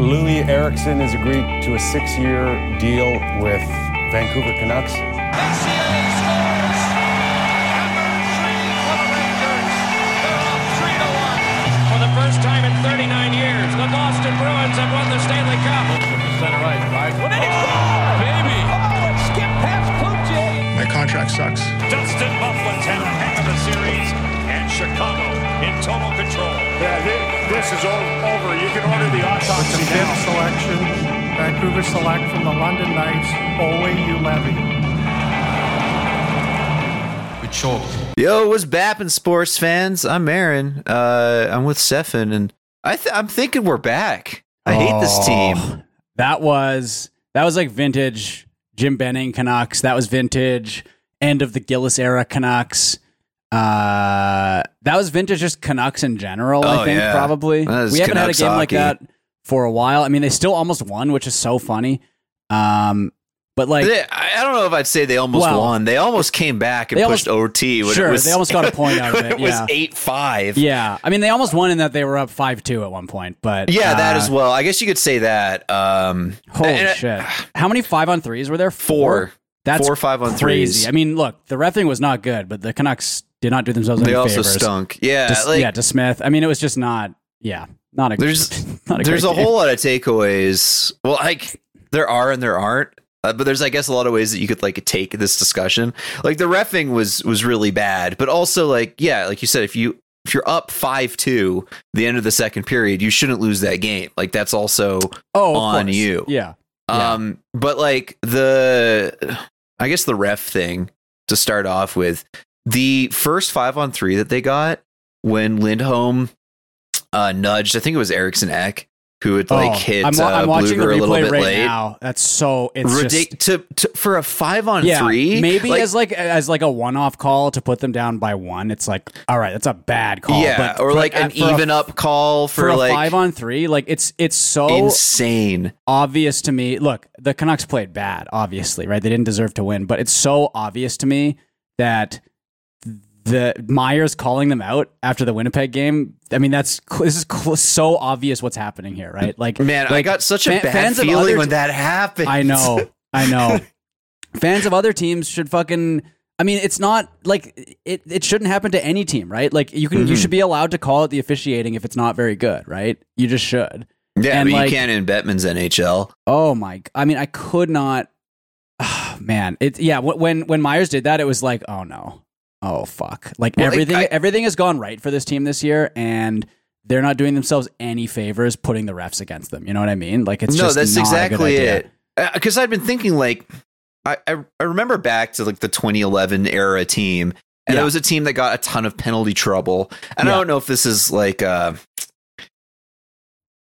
Loui Eriksson has agreed to a six-year deal with Vancouver Canucks. For the first time in 39 years, the Boston Bruins have won the Stanley Cup. Center right, right. When it scores! Baby. Oh, it skipped past Cloutier. My contract sucks. Dustin Byfuglien's had a heck of a series, and Chicago in total control. Yeah, thi- this is o- over. You can order the With autopsy the fifth now. selection, Vancouver select from the London Knights, Olli Juolevi. We choked. Yo, what's bappin' sports fans? I'm Aaron. Uh, I'm with Stefan, and I th- I'm thinking we're back. I hate this team. Oh, That was that was like vintage Jim Benning Canucks. That was vintage end of the Gillis era Canucks. Uh, that was vintage just Canucks in general. Oh, I think yeah. probably That is we haven't had a game like hockey. that for a while. I mean, they still almost won, which is so funny. Um, but like They- I I don't know if I'd say they almost Well, won. They almost came back and they pushed OT. When sure, it was, they almost got a point out of it, it was yeah. eight five. yeah, I mean, they almost won in that they were up five two at one point. But Yeah, that uh, as well. I guess you could say that. Um, Holy and- shit! How many five on threes were there? Four. That's Four five on crazy. threes. I mean, look, the refing was not good, but the Canucks did not do themselves They any also favors. stunk. Yeah, To, like, yeah, DeSmith. I mean, it was just not. Yeah, not a. There's not a there's a game. whole lot of takeaways. Well, like there are and there aren't. Uh, but there's, I guess, a lot of ways that you could like take this discussion. Like the refing was was really bad, but also like yeah, like you said, if you if you're up five two the end of the second period, you shouldn't lose that game. Like that's also oh, on course. you. Yeah, Yeah. Um, but like the, I guess the ref thing to start off with, the first five on three that they got when Lindholm uh, nudged, I think it was Eriksson Ek who would like Oh, hit I'm, uh, I'm watching the Blueger a little replay bit right late. now. That's so. It's Ridic- just. to, to for a five on Yeah, three, maybe like, as like as like a one-off call to put them down by one. It's like, all right, that's a bad call. yeah, but or like an for a- even up call for, for a like five on three. Like it's it's so insane. obvious to me. Look, the Canucks played bad, obviously, right? They didn't deserve to win, but it's so obvious to me that the Myers calling them out after the Winnipeg game. I mean, that's this is cl- so obvious what's happening here, right? Like, Man, I got such a fan- bad feeling when that happened. I know, I know. Fans of other teams should fucking. I mean, it's not like it. It shouldn't happen to any team, right? Like you can, you Mm-hmm. should be allowed to call it the officiating if it's not very good, right? You just should. yeah, and, but like- you can't in Bettman's NHL. Oh my! I mean, I could not. ah, man, it yeah. When when Myers did that, it was like, oh no, oh fuck! Like Well, everything I- everything has gone right for this team this year, and they're not doing themselves any favors putting the refs against them. You know what I mean? Like it's no, just that's exactly it. Because I've been thinking like, I, I remember back to like the 2011 era team, and Yeah. it was a team that got a ton of penalty trouble. And I don't know if this is like, uh,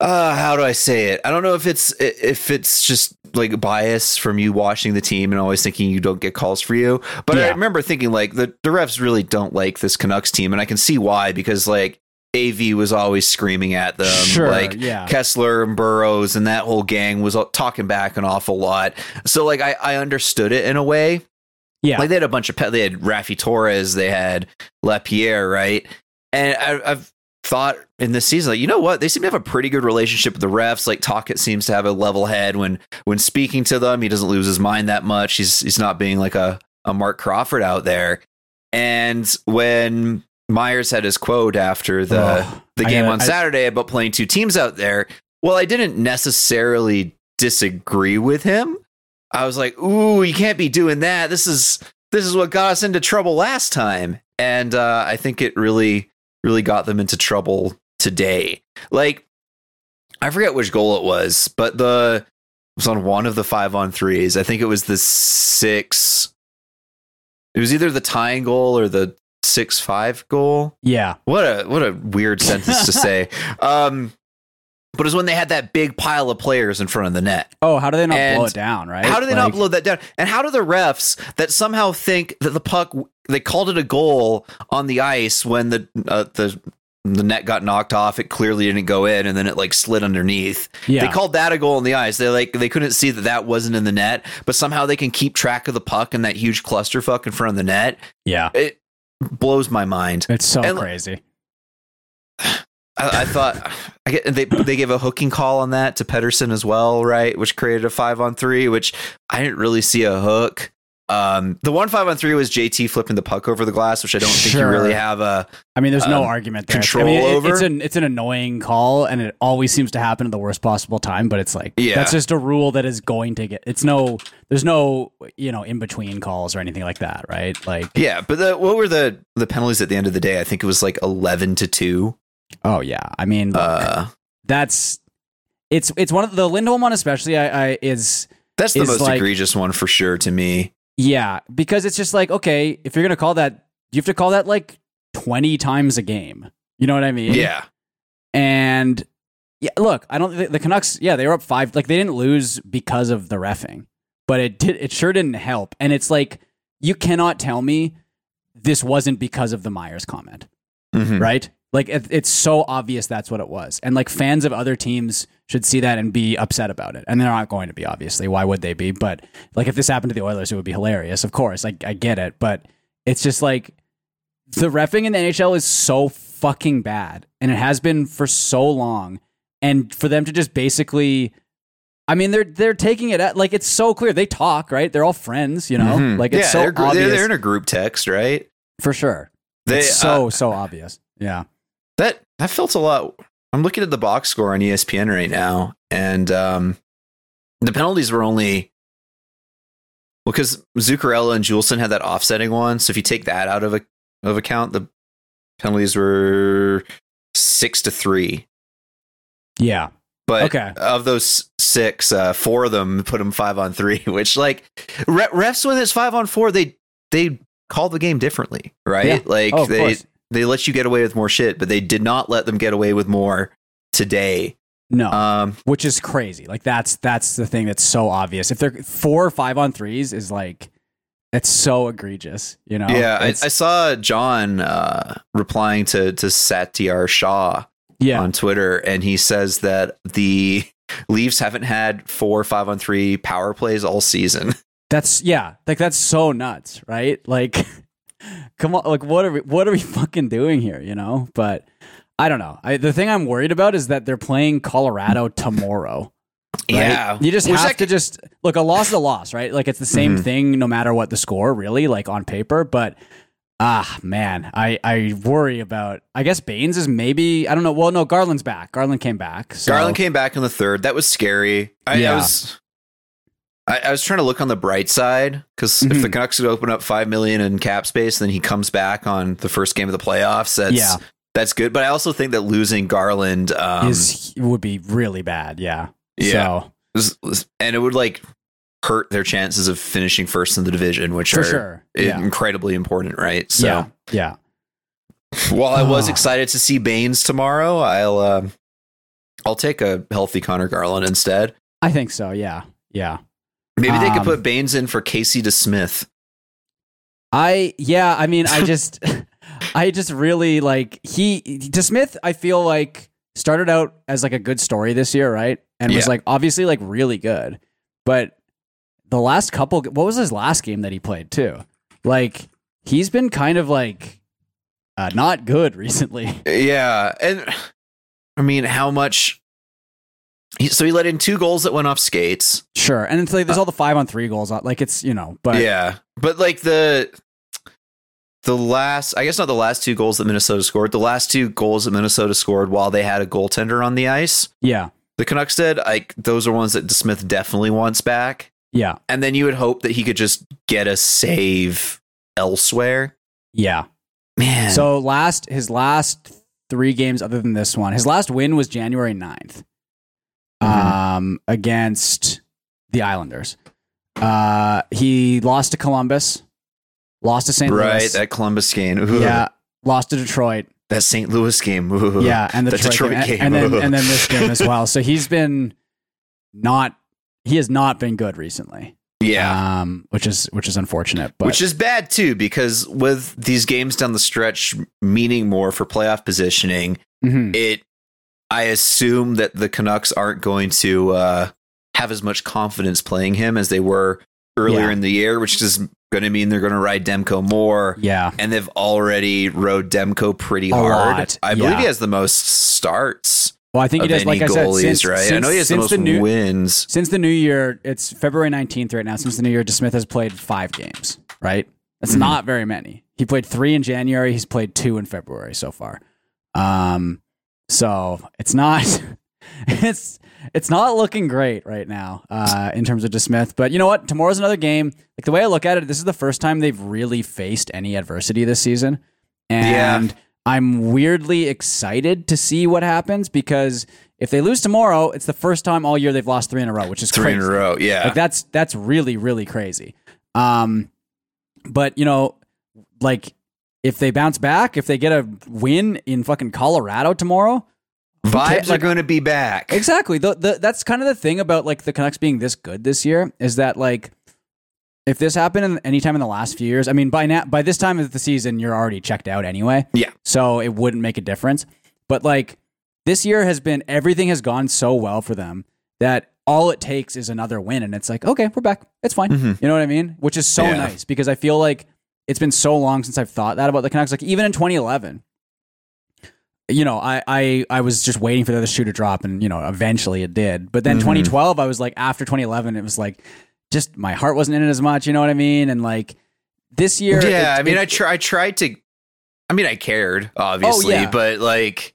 uh, how do I say it? I don't know if it's if it's just like bias from you watching the team and always thinking you don't get calls for you. But I remember thinking like the the refs really don't like this Canucks team, and I can see why because like. AV was always screaming at them. Sure, like yeah. Kesler and Burrows and that whole gang was talking back an awful lot. So like I, I understood it in a way. Yeah, Like they had a bunch of pe- they had Raffi Torres, they had Lapierre, right? And I, I've thought in this season, like you know what, they seem to have a pretty good relationship with the refs. Like Tocchet seems to have a level head when when speaking to them. He doesn't lose his mind that much. He's he's not being like a a Marc Crawford out there. And when Myers had his quote after the Oh, the game gotta- on I- Saturday about playing two teams out there. Well, I didn't necessarily disagree with him. I was like, "Ooh, you can't be doing that. This is this is what got us into trouble last time." And uh, I think it really, really got them into trouble today. Like, I forget which goal it was, but the it was on one of the five on threes. I think it was the six. It was either the tying goal or the six five goal. yeah, What a what a weird sentence to say. Um, but it was when they had that big pile of players in front of the net. Oh, how do they not blow it down? Right? How do they not blow that down? And how do the refs that somehow think that the puck they called it a goal on the ice when the uh, the the net got knocked off? It clearly didn't go in, and then it like slid underneath. Yeah. They called that a goal on the ice. They like they couldn't see that that wasn't in the net, but somehow they can keep track of the puck in that huge clusterfuck in front of the net. Yeah, It blows my mind. it's so And- crazy. I, I thought I get they they gave a hooking call on that to Pettersson as well, right? Which created a five on three, which I didn't really see a hook. Um, the one five on three was JT flipping the puck over the glass, which I don't think you really have a. I mean, there's no um, argument there. control I mean, it- over? It's an it's an annoying call, and it always seems to happen at the worst possible time. But it's like Yeah. that's just a rule that is going to get. It's no. There's no you know in between calls or anything like that, right? Like Yeah, but the, what were the the penalties at the end of the day? I think it was like eleven to two. oh yeah, I mean Uh, that's it's it's one of the Lindholm one especially. I, I is that's the most like- egregious one for sure to me. Yeah because it's just like okay if you're gonna call that you have to call that like twenty times a game. You know what I mean? Yeah, And yeah, look, I don't. The, the Canucks, yeah, they were up five. Like they didn't lose because of the refing, but it did. It sure didn't help. And it's like you cannot tell me this wasn't because of the Myers comment, Mhm. right? Like it, it's so obvious that's what it was. And like fans of other teams should see that and be upset about it. And they're not going to be, obviously. Why would they be? But like if this happened to the Oilers, it would be hilarious. Of course, I, I get it, but it's just like the refing in the NHL is so fucking bad, and it has been for so long. And for them to just basically, I mean, they're they're taking it at like it's so clear. They talk, right? They're all friends, you know. Mhm. Like it's yeah, so they're, obvious they're, they're in a group text, right? for sure. They it's so uh, so obvious. Yeah. That that felt a lot. I'm looking at the box score on ESPN right now, and um, the penalties were only well because Zuccarello and Juulsen had that offsetting one. So if you take that out of a of account, the penalties were six to three. Yeah. But Okay. of those six, uh, four of them put them five on three, which like re- refs when it's five on four, they they call the game differently, right? Yeah. Like Oh, they course. They let you get away with more shit, but they did not let them get away with more today. No. Um, which is crazy. Like that's that's the thing that's so obvious. If they're four or five on threes is like it's so egregious, you know? yeah, I, I saw John uh, replying to to Satiar Shah yeah. on Twitter, and he says that the Leafs haven't had four five on three power plays all season. That's yeah, like that's so nuts, right? Like, come on, like what are we what are we fucking doing here? You know? But I don't know. I, the thing I'm worried about is that they're playing Colorado tomorrow. right? Yeah, you just Which have to just look. A loss is a loss, right? Like it's the same Mhm. thing no matter what the score, really, like on paper. But ah, man, I I worry about. I guess Bains is maybe I don't know. Well, no, Garland's back. Garland came back. So. Garland came back in the third. That was scary. I, Yeah. I was I, I was trying to look on the bright side because if Mhm. the Canucks would open up five million in cap space, then he comes back on the first game of the playoffs. That's Yeah. that's good. But I also think that losing Garland um, is would be really bad. Yeah. Yeah. So and it would like hurt their chances of finishing first in the division, which for are sure. Yeah. incredibly important, right? So yeah. Yeah. while I was Oh. excited to see Bains tomorrow, I'll uh, I'll take a healthy Conor Garland instead. I think so. Yeah. Yeah. Maybe they could Um, put Bains in for Casey DeSmith. I yeah, I mean, I just I just really like he DeSmith, I feel like started out as like a good story this year, right? And was like obviously like really good. But the last couple what was his last game that he played too? Like he's been kind of like uh, not good recently. Yeah, and I mean, how much? So he let in two goals that went off skates. Sure. And it's like there's uh, all the 5 on 3 goals uh, like it's, you know, but yeah, but like the the last, I guess not the last two goals that Minnesota scored. The last two goals that Minnesota scored while they had a goaltender on the ice. yeah. The Canucks did. Like those are ones that DeSmith definitely wants back. Yeah. And then you would hope that he could just get a save elsewhere. Yeah. Man, So last his last three games other than this one, his last win was January 9th. Mhm. Um against the Islanders. Uh he lost to Columbus, lost to St. Louis. Right, Louis. that Columbus game. Ooh, yeah, lost to Detroit. that St. Louis game. Ooh, Yeah, and the Detroit, Detroit game. game. And, and then and then this game as well. So he's been not he has not been good recently. yeah. Um which is which is unfortunate, but Which is bad too, because with these games down the stretch meaning more for playoff positioning, Mhm. it I assume that the Canucks aren't going to uh, have as much confidence playing him as they were earlier Yeah. in the year, which is going to mean they're going to ride Demko more. Yeah. And they've already rode Demko pretty A hard. lot, I believe yeah. he has the most starts Well, I think is. any Like I said, goalies, since, right? I know he has the since most the new, wins. Since the new year, it's February 19th right now. Since the new year, DeSmith has played five games, right? That's Mm-hmm. not very many. He played three in January. He's played two in February so far. Um, so it's not, it's, it's not looking great right now, uh, in terms of DeSmith. But you know what? Tomorrow's another game. Like the way I look at it, this is the first time they've really faced any adversity this season. And Yeah. I'm weirdly excited to see what happens because if they lose tomorrow, it's the first time all year they've lost three in a row, which is Three crazy. in a row. Yeah. Like that's that's really really crazy. Um, but you know, like if they bounce back, if they get a win in fucking Colorado tomorrow, Vibes like- are going to be back. Exactly. The, the, that's kind of the thing about like the Canucks being this good this year is that like if this happened in, anytime in the last few years, I mean by now by this time of the season you're already checked out anyway. Yeah. So it wouldn't make a difference. But like this year has been everything has gone so well for them that all it takes is another win and it's like okay, we're back. It's fine. Mhm. You know what I mean? Which is so Yeah. nice because I feel like it's been so long since I've thought that about the Canucks like even in 2011 you know, I, I I was just waiting for the other shoe to drop, and you know, eventually it did. But then Mhm. 2012, I was like, after 2011, it was like, just my heart wasn't in it as much. You know what I mean? And like this year, yeah. it- I mean, it- I try. I tried to. I mean, I cared obviously, Oh, yeah. but like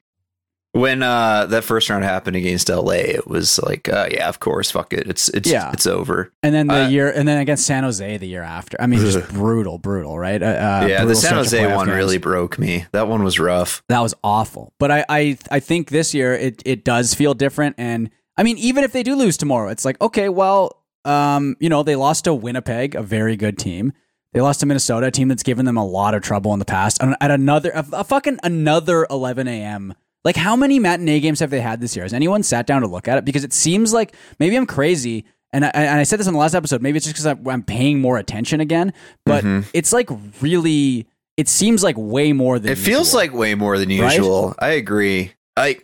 when uh that first round happened against LA, it was like, uh, yeah, of course, fuck it, it's it's Yeah. it's over. and then the uh, year, and then against San Jose the year after. I mean, just brutal, brutal, right? Uh, uh, yeah, the San Jose one games. really broke me. That one was rough. that was awful. But I, I I think this year it it does feel different. And I mean, even if they do lose tomorrow, it's like okay, well, um, you know, they lost to Winnipeg, a very good team. They lost to Minnesota, a team that's given them a lot of trouble in the past. And At another, a, a fucking another 11 a.m. Like, how many matinee games have they had this year? Has anyone sat down to look at it? Because it seems like maybe I'm crazy. And I, and I said this in the last episode. Maybe it's just because I'm paying more attention again. But Mm-hmm. it's like really, it seems like way more than It feels like way more than Right? usual. I agree. I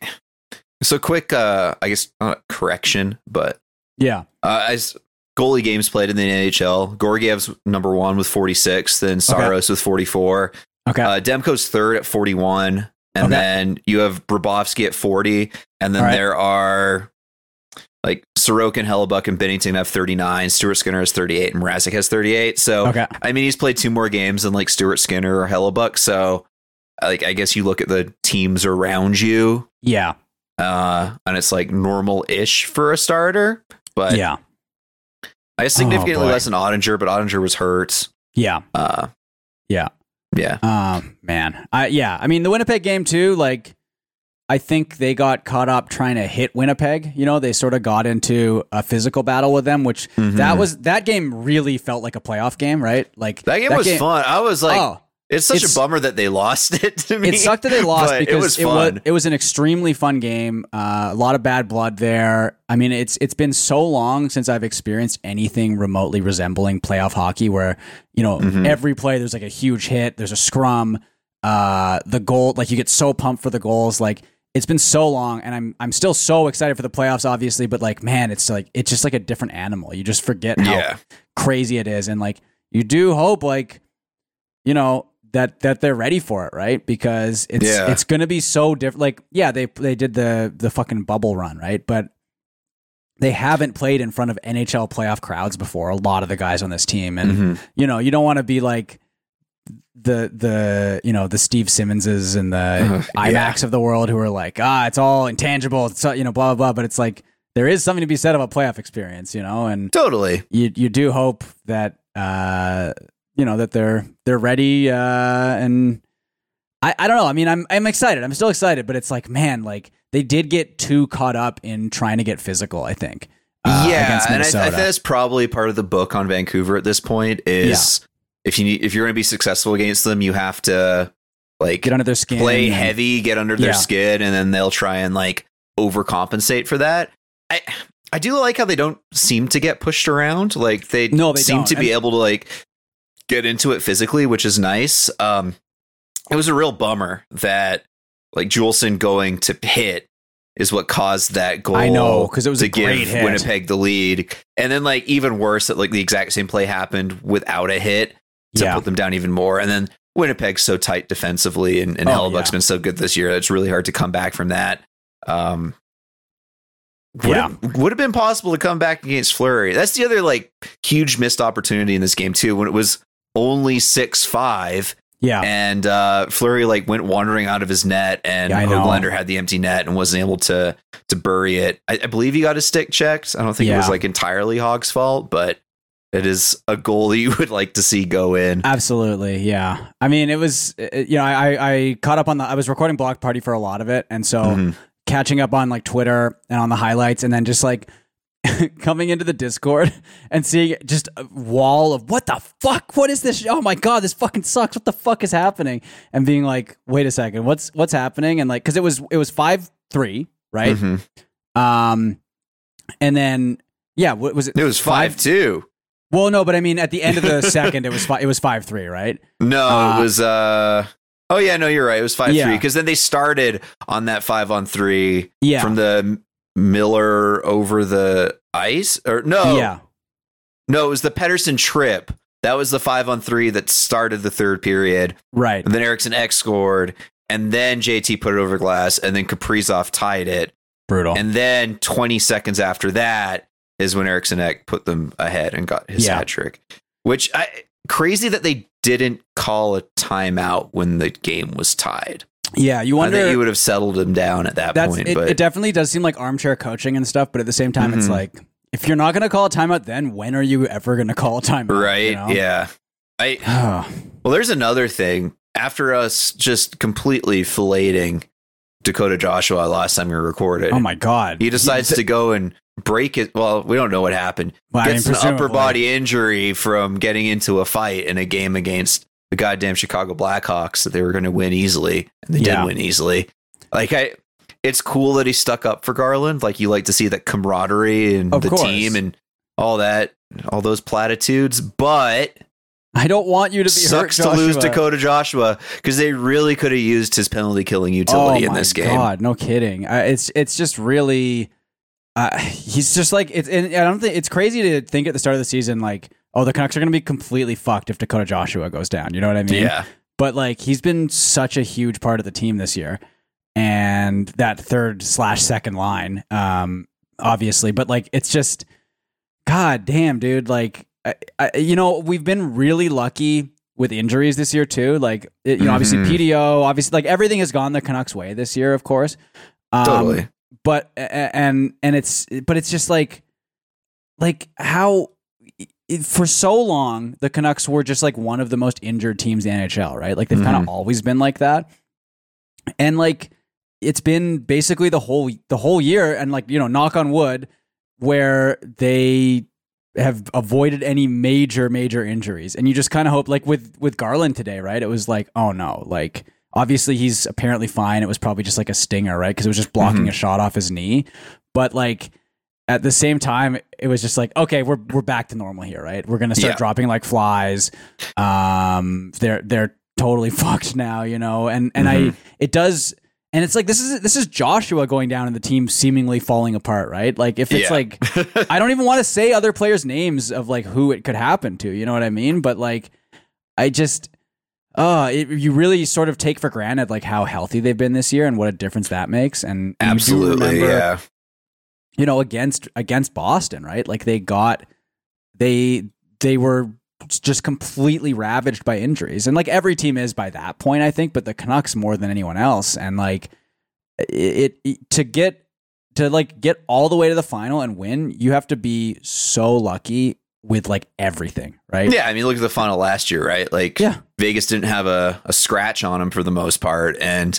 so quick. uh I guess not correction, but yeah. Uh, as goalie games played in the NHL, Georgiev's number one with 46, then Saros with 44. Okay. Uh, Demko's third at 41. And Okay. then you have Bobrovsky at 40. And then right. there are like Sorokin, Hellebuyck, and Binnington have 39. Stuart Skinner has 38, and Mrazek has 38. So, Okay. I mean, he's played two more games than like Stuart Skinner or Hellebuyck. So, like, I guess you look at the teams around you, yeah. uh, and it's like normal ish for a starter. But yeah. I significantly Oh, less than Oettinger, but Oettinger was hurt. Yeah. Uh, Yeah. Yeah. Um, man. I yeah. I mean, the Winnipeg game too. Like, I think they got caught up trying to hit Winnipeg. You know, they sort of got into a physical battle with them, which that was that game really felt like a playoff game, right? Like Mm-hmm. That game was fun. I was like, oh, it's such it's- a bummer that they lost it to me. it sucked that they lost because it was it was fun. it was an extremely fun game. Uh, a lot of bad blood there. I mean, it's it's been so long since I've experienced anything remotely resembling playoff hockey, where you know Mhm. every play there's like a huge hit, there's a scrum, uh, the goal, like you get so pumped for the goals, like. It's been so long, and I'm I'm still so excited for the playoffs, obviously. But like, man, it's like it's just like a different animal. You just forget how Yeah. crazy it is, and like you do hope, like you know that that they're ready for it, right? Because it's Yeah. it's gonna be so different. Like, yeah, they they did the the fucking bubble run, right? But they haven't played in front of NHL playoff crowds before. A lot of the guys on this team, and Mhm. you know, you don't want to be like the the you know the Steve Simmonses and the Uh, yeah. IMAX of the world who are like, ah, it's all intangible, it's all, you know, blah blah blah. But it's like there is something to be said of a playoff experience, you know, and Totally. you you do hope that uh you know that they're they're ready uh and I, I don't know. I mean, I'm I'm excited. I'm still excited, but it's like, man, like they did get too caught up in trying to get physical. I think. uh, yeah, and I, I think that's probably part of the book on Vancouver at this point. Is if you need, if you're going to be successful against them, you have to like get under their skin. play and- heavy, get under their Yeah. skin, and then they'll try and like overcompensate for that. I I do like how they don't seem to get pushed around. Like they, No, they seem don't. to be And- able to like get into it physically, which is nice. Um, it was a real bummer that like Juulsen going to hit is what caused that goal. I know because it was to a great give hit. Winnipeg the lead, and then like even worse that like the exact same play happened without a hit. to Yeah. put them down even more. And then Winnipeg's so tight defensively, and, and Oh, Hellebuyck's yeah. been so good this year. It's really hard to come back from that. Um, would Yeah. have, would have been possible to come back against Fleury. That's the other like huge missed opportunity in this game too. When it was only six five, Yeah. and uh, Fleury like went wandering out of his net, and Yeah, I know. Hoglander had the empty net and wasn't able to to bury it. I, I believe he got his stick checked. I don't think it was like entirely Hog's fault, but it is a goal that you would like to see go in. Absolutely, yeah. I mean, it was uh, you know I I caught up on the I was recording Block Party for a lot of it, and so Mhm. catching up on like Twitter and on the highlights, and then just like coming into the Discord and seeing just a wall of what the fuck, what is this? Oh my god, this fucking sucks. What the fuck is happening? And being like, wait a second, what's what's happening? And like, because it was it was five three, right? Mhm. Um, and then yeah, what was it? It was five two. Well, no, but I mean, at the end of the second, it was fi- it was five three, right? No, Uh, it was. uh Oh yeah, no, you're right. It was five Yeah. three because then they started on that five on three Yeah, from the Miller over the ice, or no, yeah, no, it was the Pettersson trip. That was the five on three that started the third period. right. And then Eriksson Ek scored, and then JT put it over glass, and then Kaprizov tied it. Brutal. And then 20 seconds after that is when Eriksson Ek put them ahead and got his Yeah. hat trick. Which I crazy that they didn't call a timeout when the game was tied. Yeah, you wonder. I think you would have settled him down at that point. it, but it definitely does seem like armchair coaching and stuff, but at the same time, it's Mhm. like if you're not going to call a timeout, then when are you ever going to call a timeout? right, you know? yeah. I well, there's another thing. After us just completely filleting Dakota Joshua last time we recorded, oh my god. he decides to go and break it. Well, we don't know what happened. Well, I mean, Gets an upper body injury from getting into a fight in a game against the goddamn Chicago Blackhawks that they were going to win easily, and they Yeah. did win easily. Like I, it's cool that he stuck up for Garland. Like you like to see that camaraderie and Of the course. team and all that, all those platitudes. But I don't want you to be sucks hurt, to lose Dakota Joshua because they really could have used his penalty killing utility oh in this game. God, no kidding. Uh, it's it's just really. Uh, he's just like it's. And I don't think it's crazy to think at the start of the season like, oh, the Canucks are going to be completely fucked if Dakota Joshua goes down. You know what I mean? Yeah, but like he's been such a huge part of the team this year and that third slash second line um obviously but like it's just god damn dude like I, I, you know we've been really lucky with injuries this year too like it, you know obviously Mhm. PDO obviously like everything has gone the Canucks way this year of course um, totally. but and and it's but it's just like like how for so long the Canucks were just like one of the most injured teams in the NHL, right? Like they've kind Mhm. of always been like that. And like it's been basically the whole the whole year and like, you know, knock on wood where they have avoided any major major injuries. And you just kind of hope like with with Garland today, right? It was like, oh no, like obviously he's apparently fine. It was probably just like a stinger, right? Because it was just blocking Mhm. a shot off his knee. But like at the same time, it was just like, okay, we're we're back to normal here, right? We're gonna start Yeah. dropping like flies. Um, they're they're totally fucked now, you know. And and I Mhm. it does. And it's like this is this is Joshua going down and the team seemingly falling apart, right? Like if it's Yeah. like I don't even want to say other players' names of like who it could happen to, you know what I mean? But like I just uh it, you really sort of take for granted like how healthy they've been this year and what a difference that makes and, and Absolutely, remember, yeah. You know against against Boston, right? Like they got they they were just completely ravaged by injuries. And like every team is by that point, I think, but the Canucks more than anyone else and like it, it to get to like get all the way to the final and win, you have to be so lucky with like everything, right? Yeah, I mean, look at the final last year, right? Like, Yeah. Vegas didn't have a, a scratch on them for the most part, and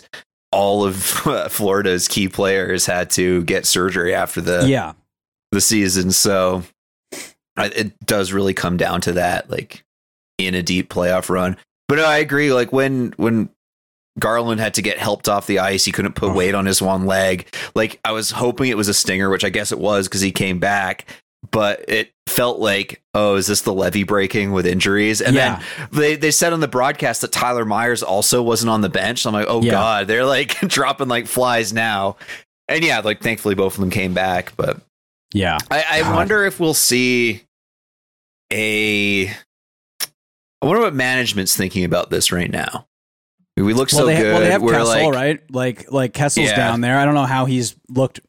all of Florida's key players had to get surgery after the Yeah. the season. So it does really come down to that, like in a deep playoff run. But no, I agree. Like when when Garland had to get helped off the ice, he couldn't put Oh. weight on his one leg. Like I was hoping it was a stinger, which I guess it was because he came back. But it felt like, oh, is this the levee breaking with injuries? And Yeah. then they they said on the broadcast that Tyler Myers also wasn't on the bench. So I'm like, oh Yeah. god, they're like dropping like flies now. And yeah, like thankfully both of them came back, but Yeah. I, I wonder if we'll see a I wonder what management's thinking about this right now. We look so they, good. well, they have we're Kessel, like, right? Like like Kessel's Yeah. down there. I don't know how he's looked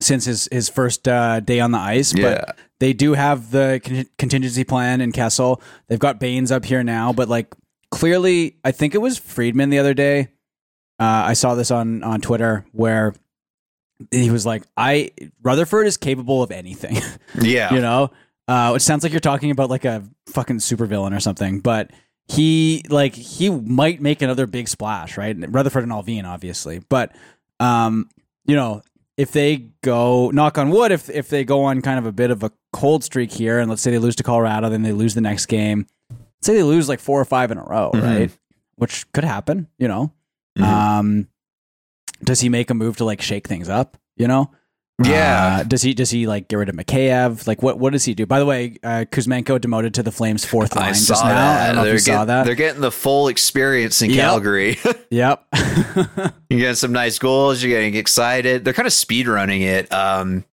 since his his first uh, day on the ice, Yeah. but they do have the con- contingency plan in Kessel. They've got Bains up here now, but like clearly, I think it was Friedman the other day. Uh, I saw this on on Twitter where he was like, "I Rutherford is capable of anything." yeah, you know uh which sounds like you're talking about like a fucking supervillain or something but he like he might make another big splash right rutherford and allvin obviously but um you know if they go knock on wood if if they go on kind of a bit of a cold streak here and let's say they lose to colorado then they lose the next game let's say they lose like four or five in a row Mhm. right which could happen you know Mhm. um does he make a move to like shake things up you know Yeah. uh, does he does he like get rid of Mikheyev? Like what what does he do? By the way, uh, Kuzmenko demoted to the Flames fourth line I just saw now. that. I don't know they're if you saw that. They're getting the full experience in Yep. Calgary. Yep. You're getting some nice goals. You're getting excited. They're kind of speed running it um,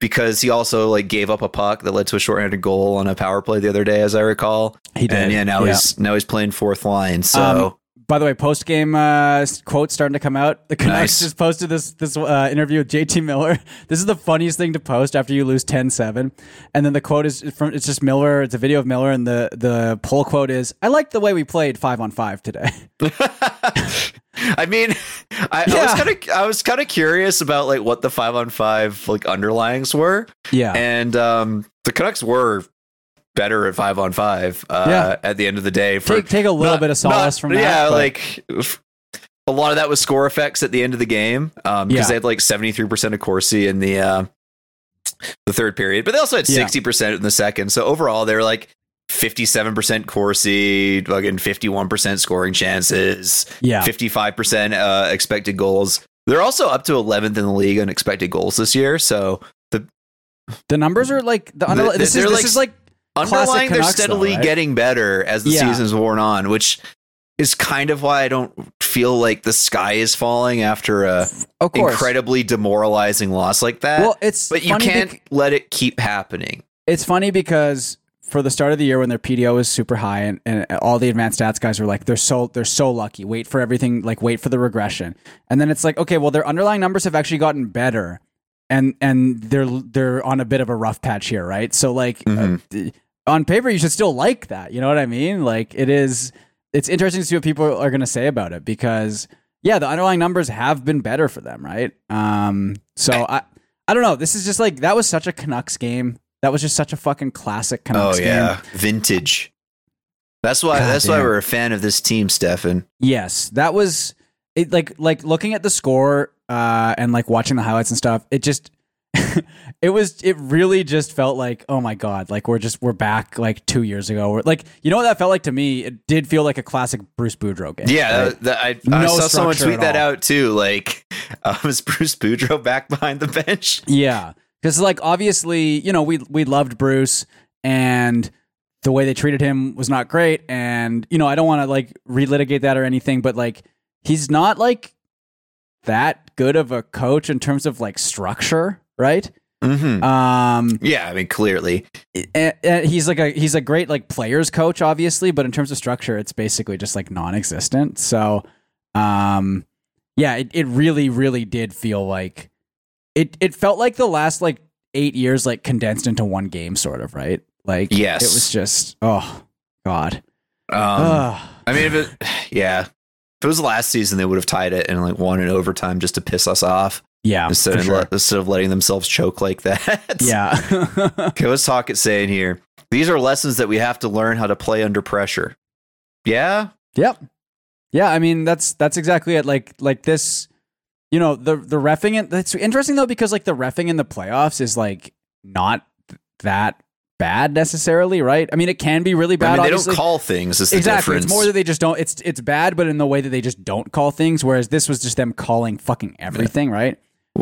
because he also like gave up a puck that led to a shorthanded goal on a power play the other day, as I recall. he did. And yeah, now Yeah. he's now he's playing fourth line. So Um, By the way, post game uh, quote starting to come out. The Canucks Nice. just posted this this uh, interview with JT Miller. This is the funniest thing to post after you lose 10-7. And then the quote is from it's just Miller. It's a video of Miller, and the the pull quote is, "I like the way we played five on five today." I mean, I, I was kind of I was kind of curious about like what the five on five like underlyings were, yeah. and um, the Canucks were better at five on five. Uh, Yeah. at the end of the day, for take take a little not- bit of solace not- from that. Yeah, but- like a lot of that was score effects at the end of the game because Yeah. they had like seventy three percent of Corsi in the uh, the third period, but they also had Yeah. sixty percent in the second. So overall, they were like fifty seven percent Corsi, fucking fifty one percent scoring chances, yeah. fifty five percent uh, expected goals. They're also up to eleventh in the league on expected goals this year. So The the numbers are like the The- this is like is like underlying they're Canucks, though, steadily right? getting better as the Yeah. season's worn on which is kind of why i don't feel like the sky is falling after a incredibly demoralizing loss like that Well, it's but you can't bec- let it keep happening it's funny because for the start of the year when their PDO was super high and, and all the advanced stats guys were like they're so they're so lucky wait for everything like wait for the regression and then it's like okay well their underlying numbers have actually gotten better and and they're they're on a bit of a rough patch here right so like Mhm. uh, on paper you should still like that you know what I mean like it is it's interesting to see what people are going to say about it because yeah the underlying numbers have been better for them right um so I I don't know this is just like that was such a Canucks game that was just such a fucking classic Canucks game. oh yeah game. vintage that's why God that's why we're a fan of this team stefan Yes, that was it. Like like looking at the score uh, and like watching the highlights and stuff. It just it was it really just felt like oh my god, like we're just we're back like two years ago. We're, like you know what that felt like to me. It did feel like a classic Bruce Boudreau game. yeah right? that- I, I saw someone tweet that all. out too like uh, was bruce boudreau back behind the bench Yeah, because like obviously, you know, we we loved Bruce, and the way they treated him was not great. And you know, I don't want to like relitigate that or anything, but like he's not like that good of a coach in terms of like structure, right? hmm Um, yeah i mean clearly and, and he's like a he's a great like players coach, obviously, but in terms of structure, it's basically just like non-existent. So, um, yeah, it, it really really did feel like it. It felt like the last like eight years like condensed into one game, sort of, right? Like, Yes. it was just oh god, um, Ugh. I mean, if it, yeah, if it was the last season, they would have tied it and like won in overtime just to piss us off yeah, instead of sure. let- instead of letting themselves choke like that. yeah, okay, what's Tocchet saying here? These are lessons that we have to learn how to play under pressure. Yeah, Yep. Yeah, I mean that's that's exactly it. Like like this, you know, the the refing it. That's interesting though because like the refing in the playoffs is like not that bad necessarily, right? I mean, it can be really bad. I mean, they obviously. don't call things. Is the exactly. difference. It's more that they just don't. It's it's bad, but in the way that they just don't call things. Whereas this was just them calling fucking everything, right?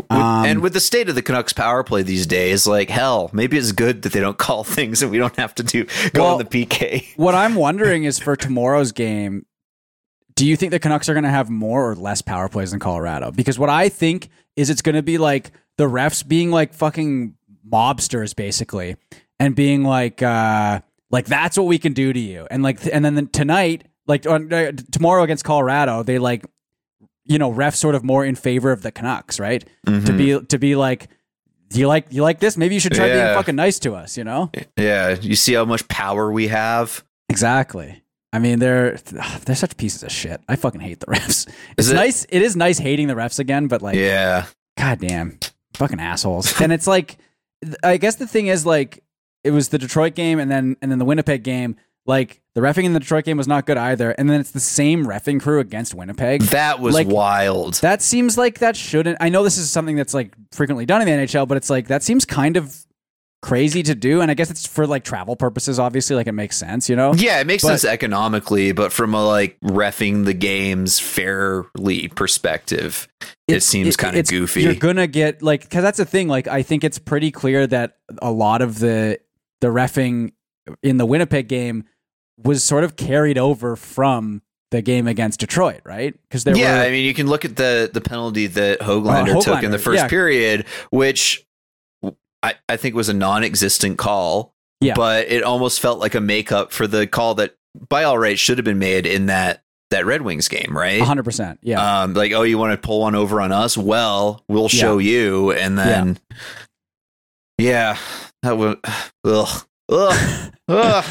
Um, and with the state of the Canucks power play these days, like hell, maybe it's good that they don't call things and we don't have to do go Well, on the PK. What I'm wondering is for tomorrow's game, do you think the Canucks are going to have more or less power plays than Colorado? Because what I think is it's going to be like the refs being like fucking mobsters basically and being like uh Like that's what we can do to you. And like, and then the, tonight, like on, uh, tomorrow against Colorado, they like, you know, ref sort of more in favor of the Canucks, right? To be mm-hmm. to be like, you like you like this? Maybe you should try being fucking nice to us. You know? Yeah, you see how much power we have. Exactly. I mean, they're they're such pieces of shit. I fucking hate the refs. It's it- nice. It is nice hating the refs again, but like, Yeah, goddamn, fucking assholes. and it's like, I guess the thing is like, it was the Detroit game, and then and then the Winnipeg game. Like the refing in the Detroit game was not good either, and then it's the same refing crew against Winnipeg. that was Like, wild. That seems like that shouldn't. I know this is something that's like frequently done in the NHL, but it's like that seems kind of crazy to do. And I guess it's for like travel purposes. Obviously, like it makes sense, you know. yeah, it makes But- sense economically, but from a like refing the games fairly perspective, it seems kind of goofy. You're gonna get like because that's the thing. Like I think it's pretty clear that a lot of the the refing in the Winnipeg game was sort of carried over from the game against Detroit, right? Because there yeah, were I mean, you can look at the the penalty that Hoglander, took in the first yeah. period, which I, I think was a non-existent call. Yeah. but it almost felt like a makeup for the call that, by all rights, should have been made in that that Red Wings game, right? 100. percent Yeah, Um, like, oh, you want to pull one over on us? Well, we'll show you, and then, yeah, that was, ugh, ugh, ugh.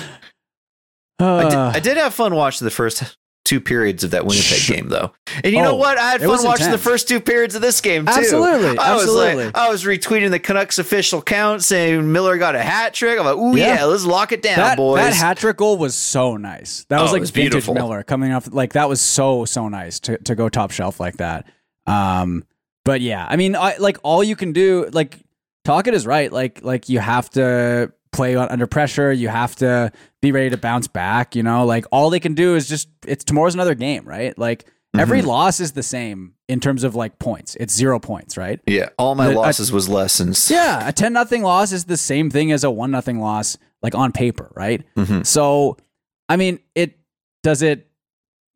I, did, Uh, I did have fun watching the first two periods of that Winnipeg Sure. game, though. And you know Oh, what? I had fun watching the first two periods of this game too. Absolutely, I was absolutely. like, I was retweeting the Canucks official count saying Miller got a hat trick. I'm like, ooh Yeah. yeah, let's lock it down, that, boys. that hat trick goal was so nice. That was Oh, like was vintage beautiful. Miller coming off. Like that was so so nice to to go top shelf like that. Um, but yeah, I mean, I, like all you can do, like Tocchet is right. Like like you have to play under pressure. You have to be ready to bounce back. You know, like all they can do is just it's tomorrow's another game, right? Like every Mm-hmm. loss is the same in terms of like points. It's zero points, right? yeah, all my The- I- losses was lessons. Yeah, a ten nothing loss is the same thing as a one nothing loss, like on paper, right? Mhm. So, I mean, it does it.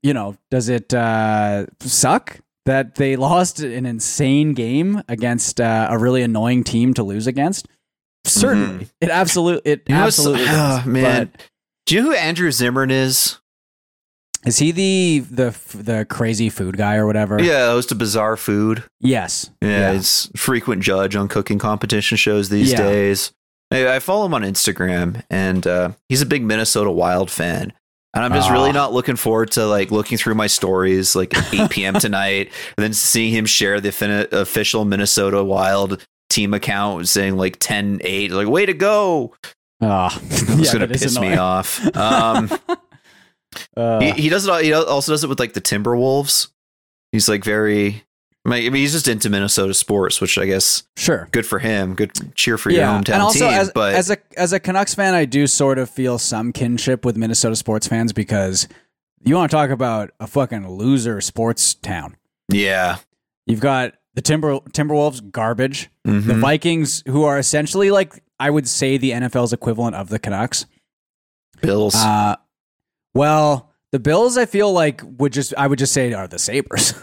You know, does it uh, suck that they lost an insane game against uh, a really annoying team to lose against? Certainly, it absolutely, it Mm-hmm. You know absolutely. oh, man. But Do you know who Andrew Zimmern is? is he the the the crazy food guy or whatever? Yeah, host of Bizarre Food. Yes. Yeah, he's frequent judge on cooking competition shows these Yeah. days. I follow him on Instagram, and uh, he's a big Minnesota Wild fan. And I'm just Ah. really not looking forward to like looking through my stories like 8 p.m. tonight, and then seeing him share the official Minnesota Wild team account saying like 10-8, like way to go. Oh, It's yeah, gonna that is piss me off. Um, Uh, he, he does it. He also does it with like the Timberwolves. He's like very. I mean, he's just into Minnesota sports, which I guess sure. good for him. Good cheer for your hometown and also team. as, but as a as a Canucks fan, I do sort of feel some kinship with Minnesota sports fans because you want to talk about a fucking loser sports town. yeah, You've got the Timber Timberwolves garbage, the Mhm. Vikings who are essentially like I would say the NFL's equivalent of the Canucks. Bills. Uh, well, the Bills I feel like would just I would just say are the Sabres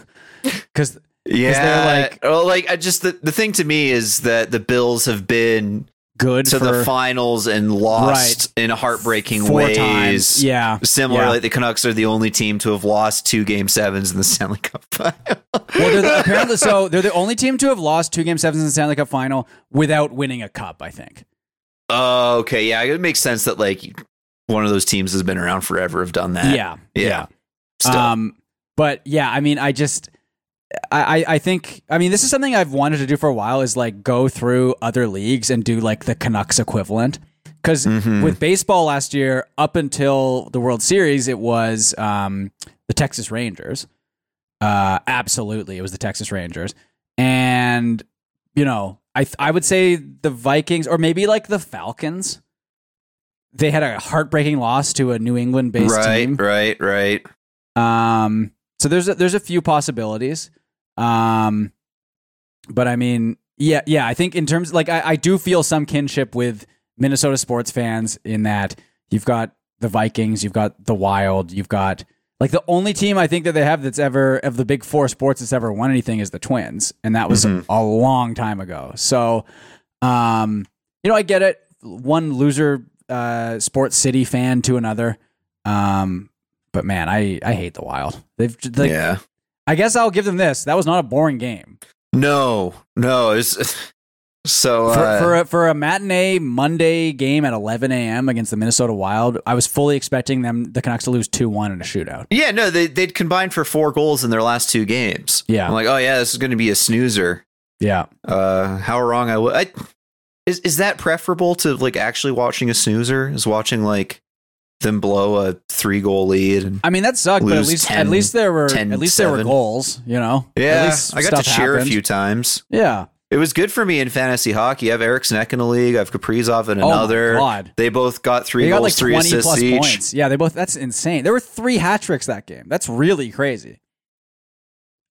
because yeah, they're like- well, like I just the, the thing to me is that the Bills have been good to for the finals and lost in heartbreaking four ways. times. Yeah, Similar, Yeah. like the Canucks are the only team to have lost two game sevens in the Stanley Cup final. Well, they're the, apparently so. They're the only team to have lost two game sevens in the Stanley Cup final without winning a cup. I think. Oh, okay, yeah, it makes sense that like one of those teams has been around forever, have done that. yeah, yeah. Still. Um, but yeah, I mean, I just, I, I, think, I mean, this is something I've wanted to do for a while. Is like go through other leagues and do like the Canucks equivalent. Because Mhm. with baseball last year, up until the World Series, it was um, the Texas Rangers. Uh, absolutely, it was the Texas Rangers, and you know, I th- I would say the Vikings or maybe like the Falcons. They had a heartbreaking loss to a New England-based right, team. right, right. Um, so there's a, there's a few possibilities. Um, but I mean, yeah, yeah. I think in terms like I, I do feel some kinship with Minnesota sports fans in that you've got the Vikings, you've got the Wild, you've got like the only team I think that they have that's ever of the big four sports that's ever won anything is the Twins, and that was Mhm. a long time ago. So, um, you know, I get it. One loser uh, Sports City fan to another. Um, but man, I I hate the Wild. They've like, yeah. I guess I'll give them this. That was not a boring game No, no. It's, so for uh, for a, for a matinee Monday game at 11 a.m. against the Minnesota Wild. I was fully expecting them the Canucks to lose two one in a shootout. yeah, no, they they'd combined for four goals in their last two games. Yeah. I'm like, oh yeah, this is going to be a snoozer. Yeah, Uh, how wrong I was. I, is is that preferable to like actually watching a snoozer? Is watching like them blow a three goal lead? And, I mean that sucked, but at least 10 at least there were 10, at least there were goals. You know, At yeah, least I got to cheer a few times. Yeah. It was good for me in fantasy hockey. I have Eriksson Ek in a league. I have Kaprizov in Oh my another. God. They both got three They goals, got like three assists each. points. Yeah, they both. That's insane. There were three hat tricks that game. That's really crazy.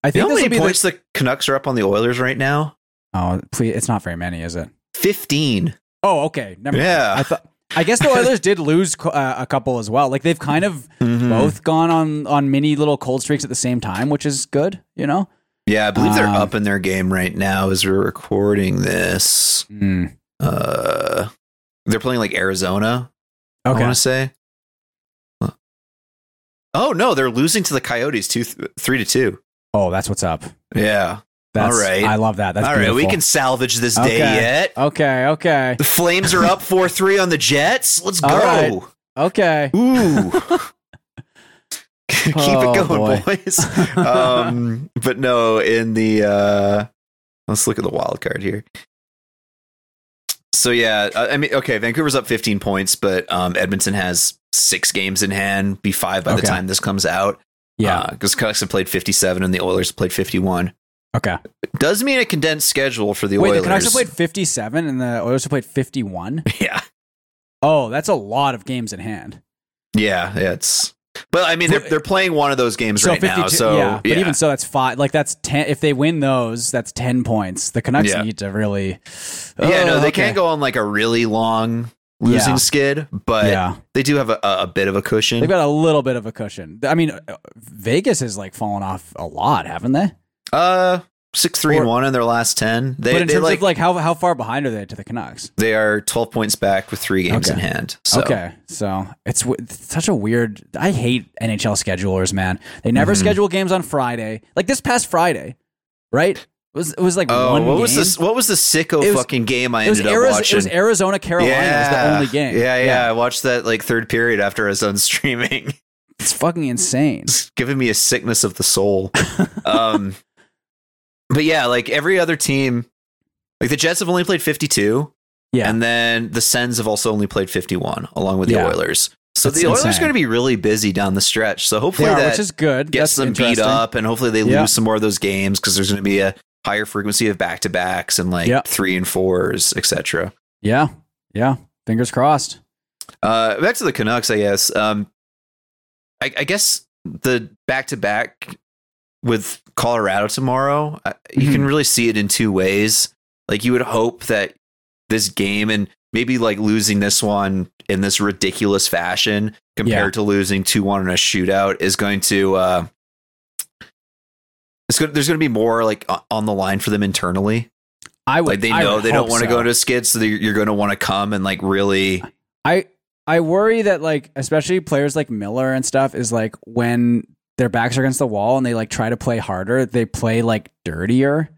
I You think know how many points the. the Canucks are up on the Oilers right now? Oh, please! It's not very many, is it? Fifteen. Oh, okay. Never mind. Yeah. I thought. I guess the Oilers did lose uh, a couple as well. Like they've kind of Mhm. both gone on on mini little cold streaks at the same time, which is good. You know. Yeah, I believe they're Um, up in their game right now as we're recording this. Mm. Uh, they're playing like Arizona. I want to say. Oh no, they're losing to the Coyotes two, th- three to two. Oh, that's what's up. Yeah. That's, All right. I love that. That's All right, we can salvage this day Okay. yet. Okay. Okay. The Flames are up four three on the Jets. Let's go. Right. Okay. Ooh. Keep Oh, it going, boy. boys. um, but no, in the uh, let's look at the wild card here. So yeah, I I mean, okay, Vancouver's up 15 points, but um, Edmonton has six games in hand. Be five by the time this comes out. Yeah. because Canucks have played 57 and the Oilers played 51. Okay. Does mean a condensed schedule for the Wait, Oilers. the Canucks have played 57 and the Oilers have played 51. yeah, Oh, that's a lot of games in hand. yeah, yeah. It's but I mean they're they're playing one of those games right now. So yeah, but even so, that's five. Like that's ten. If they win those, that's ten points. The Canucks Yeah. need to really. Yeah, no, Oh, they okay. can't go on like a really long losing Yeah. skid, but Yeah, they do have a, a bit of a cushion. they've got a little bit of a cushion. I mean, Vegas has like fallen off a lot, haven't they? Uh, six, three, and one in their last ten. They, but in terms like, of like how how far behind are they to the Canucks? they are twelve points back with three games Okay. in hand. So. Okay, so it's, it's such a weird. I hate NHL schedulers, man. They never Mhm. schedule games on Friday. Like this past Friday, right? It was it was like Oh, one what was this? What was the sicko was- fucking game I ended up watching? it was Arizona Carolina was the only game. Yeah, yeah, I watched that like third period after I was done streaming. It's fucking insane. it's giving me a sickness of the soul. um, but yeah, like every other team, like the Jets have only played 52, Yeah. and then the Sens have also only played 51, along with the Yeah. Oilers. So That's the Oilers are going to be really busy down the stretch. So hopefully are, that which is good. gets That's them beat up, and hopefully they lose some more of those games because there's going to be a higher frequency of back to backs and like Yeah. three and fours, etc. Yeah. Yeah. Fingers crossed. Uh, back to the Canucks, I guess. Um, I, I guess the back to back with Colorado tomorrow, you Mhm. can really see it in two ways. Like you would hope that this game and maybe like losing this one in this ridiculous fashion compared to losing two one in a shootout is going to. Uh, it's going, there's going to be more like on the line for them internally. I would. Like they know they don't want to so. go into skid so you're going to want to come and like really. I I worry that like especially players like Miller and stuff is like when their backs are against the wall and they like try to play harder, they play like dirtier.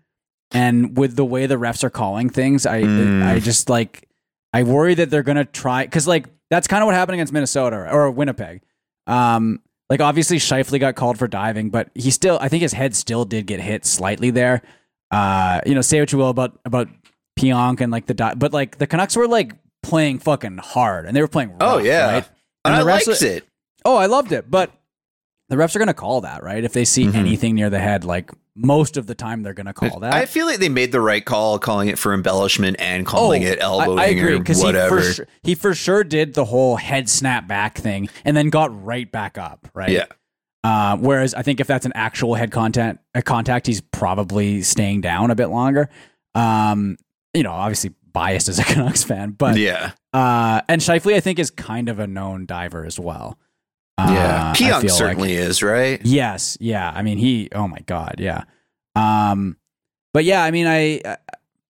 And with the way the refs are calling things, I Mm. I just like I worry that they're gonna try because like that's kind of what happened against Minnesota or Winnipeg. Um, like obviously Shifley got called for diving, but he still I think his head still did get hit slightly there. Uh, you know, say what you will about about Pionk and like the di- but like the Canucks were like playing fucking hard and they were playing. Oh, yeah. right? And I the liked it. Oh, I loved it, but the refs are gonna call that right if they see Mhm. anything near the head. Like most of the time, they're gonna call that. I feel like they made the right call calling it for embellishment and calling it elbow Oh, I, I agree or because he whatever. for, sure, he for sure did the whole head snap back thing and then got right back up, right? Yeah. Uh, whereas I think if that's an actual head contact, a contact, he's probably staying down a bit longer. Um, you know, obviously biased as a Canucks fan, but yeah. uh, and Shifley I think is kind of a known diver as well. Yeah. Uh, I Pionk certainly is, right? Yes, yeah. I mean, he. Oh my god, yeah. Um, but yeah, I mean, I.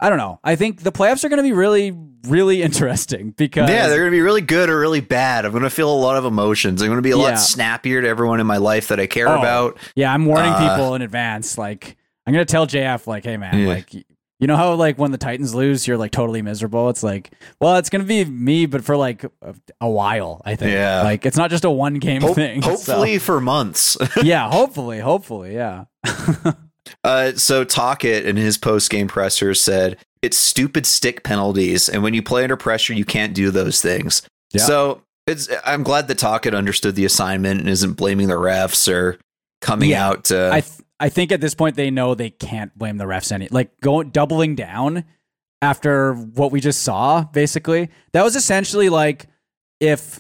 I don't know. I think the playoffs are going to be really, really interesting because Yeah, they're going to be really good or really bad. I'm going to feel a lot of emotions. I'm going to be a Yeah. lot snappier to everyone in my life that I care Oh, about. Yeah, I'm warning Uh, people in advance. Like, I'm gonna tell JF, like, hey man, Yeah. like, you know how like when the Titans lose, you're like totally miserable. It's like, well, it's gonna be me, but for like a, a while. I think. Yeah. Like, it's not just a one game Hope- thing. so- hopefully for months. yeah. Hopefully. Hopefully. Yeah. Uh, so Tocchet in his post game presser said it's stupid stick penalties, and when you play under pressure, you can't do those things. Yeah. So it's I'm glad that Tocchet understood the assignment and isn't blaming the refs or coming Yeah. out to. I th- I think at this point they know they can't blame the refs any like going doubling down after what we just saw basically. That was essentially like if